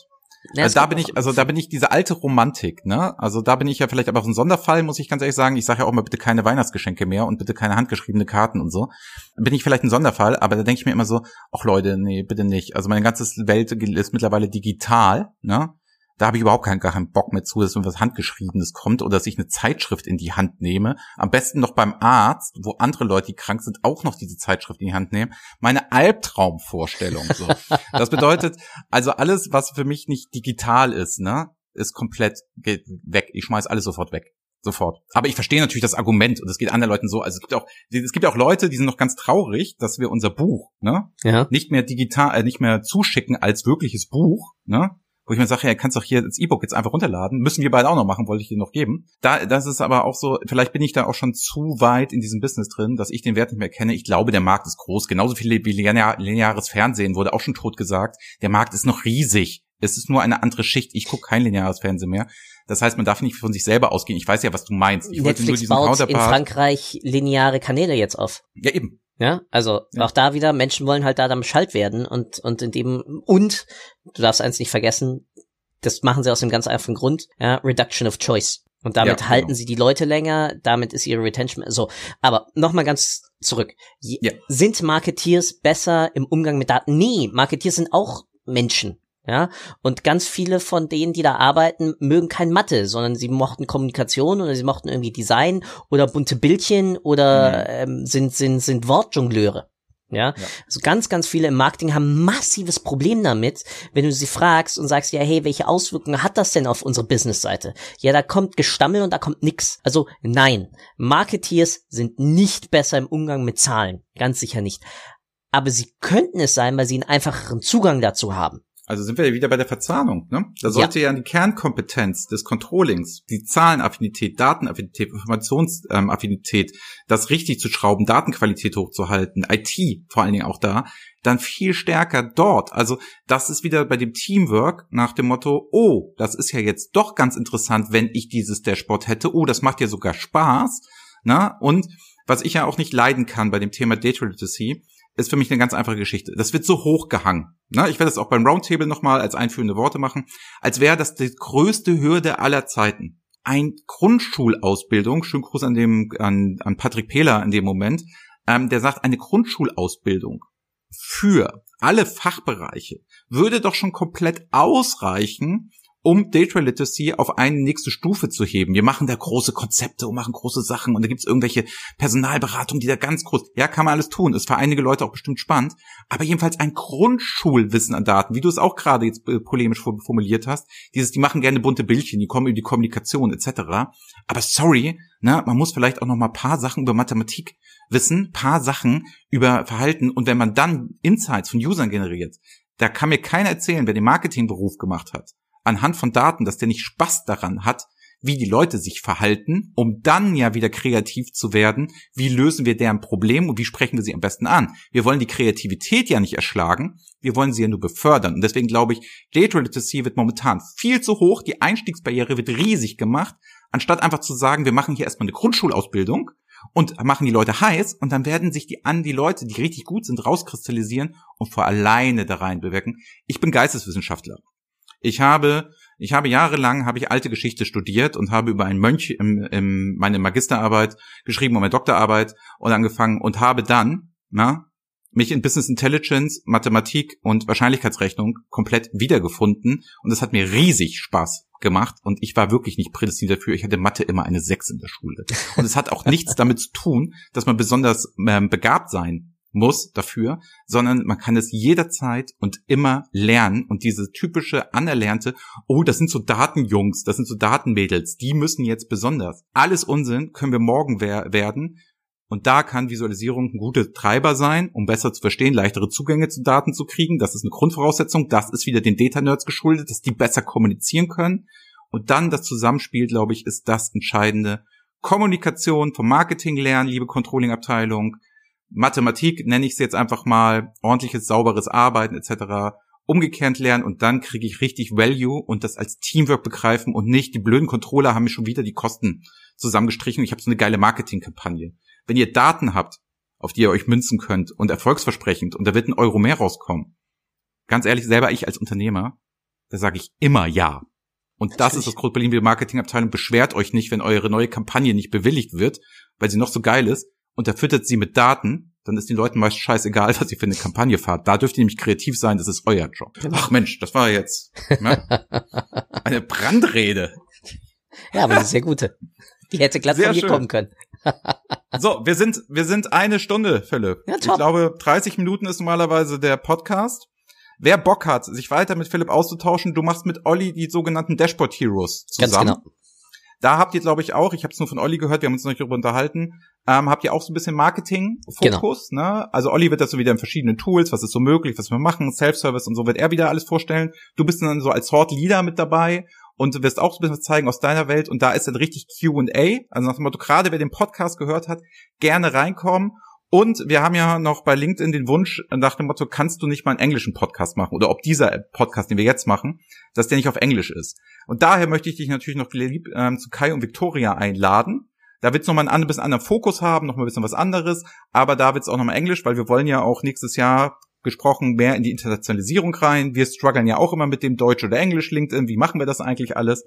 Ja, also da bin ich, also da bin ich diese alte Romantik, ne? Also da bin ich ja vielleicht aber auch ein Sonderfall, muss ich ganz ehrlich sagen. Ich sage ja auch mal bitte keine Weihnachtsgeschenke mehr und bitte keine handgeschriebene Karten und so. Bin ich vielleicht ein Sonderfall, aber da denke ich mir immer so, ach Leute, nee, bitte nicht. Also meine ganze Welt ist mittlerweile digital, ne? Da habe ich überhaupt keinen, gar keinen Bock mehr zu, dass irgendwas Handgeschriebenes kommt oder dass ich eine Zeitschrift in die Hand nehme. Am besten noch beim Arzt, wo andere Leute, die krank sind, auch noch diese Zeitschrift in die Hand nehmen. Meine Albtraumvorstellung. So. das bedeutet, also alles, was für mich nicht digital ist, ne, ist komplett geht weg. Ich schmeiß alles sofort weg sofort. Aber ich verstehe natürlich das Argument und es geht anderen Leuten so. Also es gibt auch, es gibt auch Leute, die sind noch ganz traurig, dass wir unser Buch, ne, ja. nicht mehr digital, äh, nicht mehr zuschicken als wirkliches Buch, ne, wo ich mir sage, ja, kannst doch hier das E-Book jetzt einfach runterladen. Müssen wir beide auch noch machen, wollte ich dir noch geben. Da, das ist aber auch so, vielleicht bin ich da auch schon zu weit in diesem Business drin, dass ich den Wert nicht mehr kenne. Ich glaube, der Markt ist groß. Genauso viel wie lineares Fernsehen wurde auch schon tot gesagt. Der Markt ist noch riesig. Es ist nur eine andere Schicht. Ich gucke kein lineares Fernsehen mehr. Das heißt, man darf nicht von sich selber ausgehen. Ich weiß ja, was du meinst. Ich Netflix nur diesen baut in Frankreich lineare Kanäle jetzt auf. Ja, eben. Ja, also ja. auch da wieder, Menschen wollen halt da dann Schalt werden und, und in dem, und du darfst eins nicht vergessen, das machen sie aus dem ganz einfachen Grund, ja, Reduction of Choice. Und damit ja, halten genau. sie die Leute länger, damit ist ihre Retention so. Aber nochmal ganz zurück. Ja. Sind Marketeers besser im Umgang mit Daten? Nee, Marketeers sind auch Menschen. Ja, und ganz viele von denen, die da arbeiten, mögen kein Mathe, sondern sie mochten Kommunikation oder sie mochten irgendwie Design oder bunte Bildchen oder mhm. ähm, sind, sind, sind Wortjongleure. Ja? ja, also ganz, ganz viele im Marketing haben massives Problem damit, wenn du sie fragst und sagst, ja, hey, welche Auswirkungen hat das denn auf unsere Businessseite? Ja, da kommt Gestammel und da kommt nix. Also nein, Marketeers sind nicht besser im Umgang mit Zahlen, ganz sicher nicht. Aber sie könnten es sein, weil sie einen einfacheren Zugang dazu haben. Also sind wir ja wieder bei der Verzahnung. Ne? Da sollte ja. ja die Kernkompetenz des Controllings, die Zahlenaffinität, Datenaffinität, Informationsaffinität, das richtig zu schrauben, Datenqualität hochzuhalten, IT vor allen Dingen auch da, dann viel stärker dort. Also das ist wieder bei dem Teamwork nach dem Motto, oh, das ist ja jetzt doch ganz interessant, wenn ich dieses Dashboard hätte. Oh, das macht ja sogar Spaß. Na? Ne? Und was ich ja auch nicht leiden kann bei dem Thema Data Literacy, ist für mich eine ganz einfache Geschichte. Das wird so hochgehangen. Ne? Ich werde das auch beim Roundtable nochmal als einführende Worte machen, als wäre das die größte Hürde aller Zeiten. Ein Grundschulausbildung, schön Gruß an dem, an, an Patrick Pehler in dem Moment, ähm, der sagt, eine Grundschulausbildung für alle Fachbereiche würde doch schon komplett ausreichen, um Data Literacy auf eine nächste Stufe zu heben. Wir machen da große Konzepte und machen große Sachen und da gibt's irgendwelche Personalberatungen, die da ganz groß, ja, kann man alles tun, ist für einige Leute auch bestimmt spannend, aber jedenfalls ein Grundschulwissen an Daten, wie du es auch gerade jetzt äh, polemisch formuliert hast, dieses, die machen gerne bunte Bildchen, die kommen über die Kommunikation etc. Aber sorry, ne, man muss vielleicht auch noch mal paar Sachen über Mathematik wissen, paar Sachen über Verhalten. Und wenn man dann Insights von Usern generiert, da kann mir keiner erzählen, wer den Marketingberuf gemacht hat anhand von Daten, dass der nicht Spaß daran hat, wie die Leute sich verhalten, um dann ja wieder kreativ zu werden. Wie lösen wir deren Problem und wie sprechen wir sie am besten an? Wir wollen die Kreativität ja nicht erschlagen, wir wollen sie ja nur befördern. Und deswegen glaube ich, Data Literacy wird momentan viel zu hoch, die Einstiegsbarriere wird riesig gemacht, anstatt einfach zu sagen, wir machen hier erstmal eine Grundschulausbildung und machen die Leute heiß und dann werden sich die an die Leute, die richtig gut sind, rauskristallisieren und vor alleine da rein bewirken. Ich bin Geisteswissenschaftler. Ich habe, ich habe jahrelang habe ich alte Geschichte studiert und habe über einen Mönch im, im meine Magisterarbeit geschrieben und meine Doktorarbeit und angefangen und habe dann, na, mich in Business Intelligence, Mathematik und Wahrscheinlichkeitsrechnung komplett wiedergefunden und es hat mir riesig Spaß gemacht und ich war wirklich nicht prädestiniert dafür. Ich hatte Mathe immer eine Sechs in der Schule. Und es hat auch nichts damit zu tun, dass man besonders ähm, begabt sein muss dafür, sondern man kann es jederzeit und immer lernen und diese typische anerlernte, oh, das sind so Datenjungs, das sind so Datenmädels, die müssen jetzt besonders. Alles Unsinn können wir morgen wer werden. Und da kann Visualisierung ein guter Treiber sein, um besser zu verstehen, leichtere Zugänge zu Daten zu kriegen. Das ist eine Grundvoraussetzung. Das ist wieder den Data Nerds geschuldet, dass die besser kommunizieren können. Und dann das Zusammenspiel, glaube ich, ist das Entscheidende. Kommunikation vom Marketing lernen, liebe Controlling-Abteilung, Mathematik, nenne ich es jetzt einfach mal, ordentliches, sauberes Arbeiten etc. umgekehrt lernen und dann kriege ich richtig Value und das als Teamwork begreifen und nicht, die blöden Controller haben mir schon wieder die Kosten zusammengestrichen ich habe so eine geile Marketingkampagne. Wenn ihr Daten habt, auf die ihr euch münzen könnt und erfolgsversprechend und da wird ein Euro mehr rauskommen, ganz ehrlich, selber ich als Unternehmer, da sage ich immer ja. Und das Natürlich. ist das der Marketingabteilung. Beschwert euch nicht, wenn eure neue Kampagne nicht bewilligt wird, weil sie noch so geil ist, und er füttert sie mit Daten, dann ist den Leuten meist scheißegal, was ihr für eine Kampagne fahrt. Da dürft ihr nämlich kreativ sein, das ist euer Job. Genau. Ach Mensch, das war jetzt ne? eine Brandrede. Ja, aber eine sehr gute. Die hätte glatt sehr von hier kommen können. so, wir sind, wir sind eine Stunde, Philipp. Ja, top. Ich glaube, 30 Minuten ist normalerweise der Podcast. Wer Bock hat, sich weiter mit Philipp auszutauschen, du machst mit Olli die sogenannten Dashboard Heroes zusammen. Ganz genau. Da habt ihr, glaube ich, auch, ich habe es nur von Olli gehört, wir haben uns noch nicht darüber unterhalten, ähm, habt ihr auch so ein bisschen Marketing-Fokus, genau. ne? Also Olli wird das so wieder in verschiedenen Tools, was ist so möglich, was wir machen, Self-Service und so wird er wieder alles vorstellen. Du bist dann so als Thought Leader mit dabei und wirst auch so ein bisschen was zeigen aus deiner Welt und da ist dann richtig Q&A, also nach dem Motto, gerade wer den Podcast gehört hat, gerne reinkommen und wir haben ja noch bei LinkedIn den Wunsch nach dem Motto, kannst du nicht mal einen englischen Podcast machen? Oder ob dieser Podcast, den wir jetzt machen, dass der nicht auf Englisch ist. Und daher möchte ich dich natürlich noch lieb ähm, zu Kai und Victoria einladen. Da wird es nochmal einen bisschen anderen Fokus haben, nochmal ein bisschen was anderes. Aber da wird es auch nochmal Englisch, weil wir wollen ja auch nächstes Jahr gesprochen mehr in die Internationalisierung rein. Wir strugglen ja auch immer mit dem Deutsch oder Englisch LinkedIn. Wie machen wir das eigentlich alles?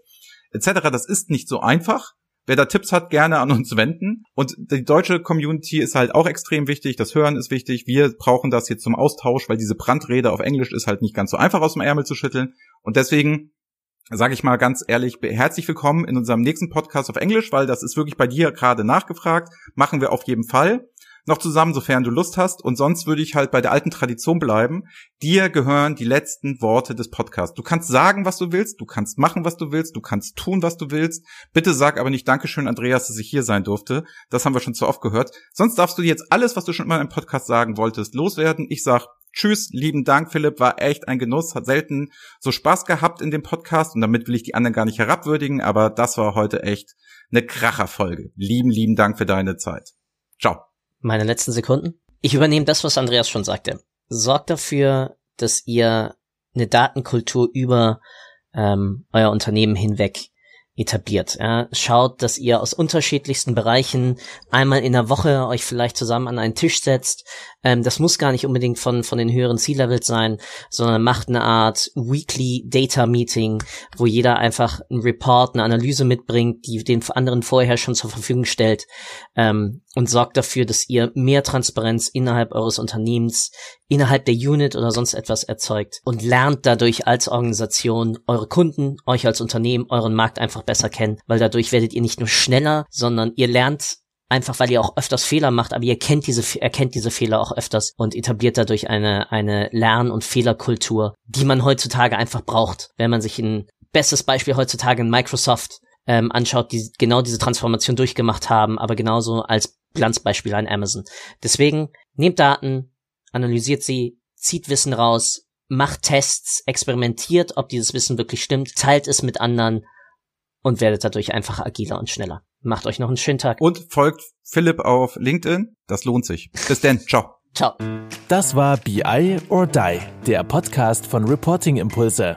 Etc. Das ist nicht so einfach. Wer da Tipps hat, gerne an uns wenden. Und die deutsche Community ist halt auch extrem wichtig. Das Hören ist wichtig. Wir brauchen das jetzt zum Austausch, weil diese Brandrede auf Englisch ist halt nicht ganz so einfach aus dem Ärmel zu schütteln. Und deswegen sage ich mal ganz ehrlich, herzlich willkommen in unserem nächsten Podcast auf Englisch, weil das ist wirklich bei dir gerade nachgefragt. Machen wir auf jeden Fall noch zusammen, sofern du Lust hast. Und sonst würde ich halt bei der alten Tradition bleiben. Dir gehören die letzten Worte des Podcasts. Du kannst sagen, was du willst, du kannst machen, was du willst, du kannst tun, was du willst. Bitte sag aber nicht Dankeschön, Andreas, dass ich hier sein durfte. Das haben wir schon zu oft gehört. Sonst darfst du jetzt alles, was du schon immer im Podcast sagen wolltest, loswerden. Ich sag Tschüss, lieben Dank, Philipp, war echt ein Genuss, hat selten so Spaß gehabt in dem Podcast und damit will ich die anderen gar nicht herabwürdigen, aber das war heute echt eine Kracherfolge. Lieben, lieben Dank für deine Zeit. Ciao meine letzten Sekunden. Ich übernehme das, was Andreas schon sagte. Sorgt dafür, dass ihr eine Datenkultur über ähm, euer Unternehmen hinweg etabliert. Ja. Schaut, dass ihr aus unterschiedlichsten Bereichen einmal in der Woche euch vielleicht zusammen an einen Tisch setzt. Ähm, das muss gar nicht unbedingt von, von den höheren C-Levels sein, sondern macht eine Art Weekly Data Meeting, wo jeder einfach einen Report, eine Analyse mitbringt, die den anderen vorher schon zur Verfügung stellt. Ähm, und sorgt dafür, dass ihr mehr Transparenz innerhalb eures Unternehmens, innerhalb der Unit oder sonst etwas erzeugt und lernt dadurch als Organisation eure Kunden, euch als Unternehmen, euren Markt einfach besser kennen, weil dadurch werdet ihr nicht nur schneller, sondern ihr lernt einfach weil ihr auch öfters Fehler macht, aber ihr kennt diese, erkennt diese Fehler auch öfters und etabliert dadurch eine, eine Lern- und Fehlerkultur, die man heutzutage einfach braucht. Wenn man sich ein bestes Beispiel heutzutage in Microsoft ähm, anschaut, die genau diese Transformation durchgemacht haben, aber genauso als Glanzbeispiel an Amazon. Deswegen nehmt Daten, analysiert sie, zieht Wissen raus, macht Tests, experimentiert, ob dieses Wissen wirklich stimmt, teilt es mit anderen und werdet dadurch einfach agiler und schneller. Macht euch noch einen schönen Tag. Und folgt Philipp auf LinkedIn. Das lohnt sich. Bis denn. Ciao. Ciao. Das war BI or Die, der Podcast von Reporting Impulse.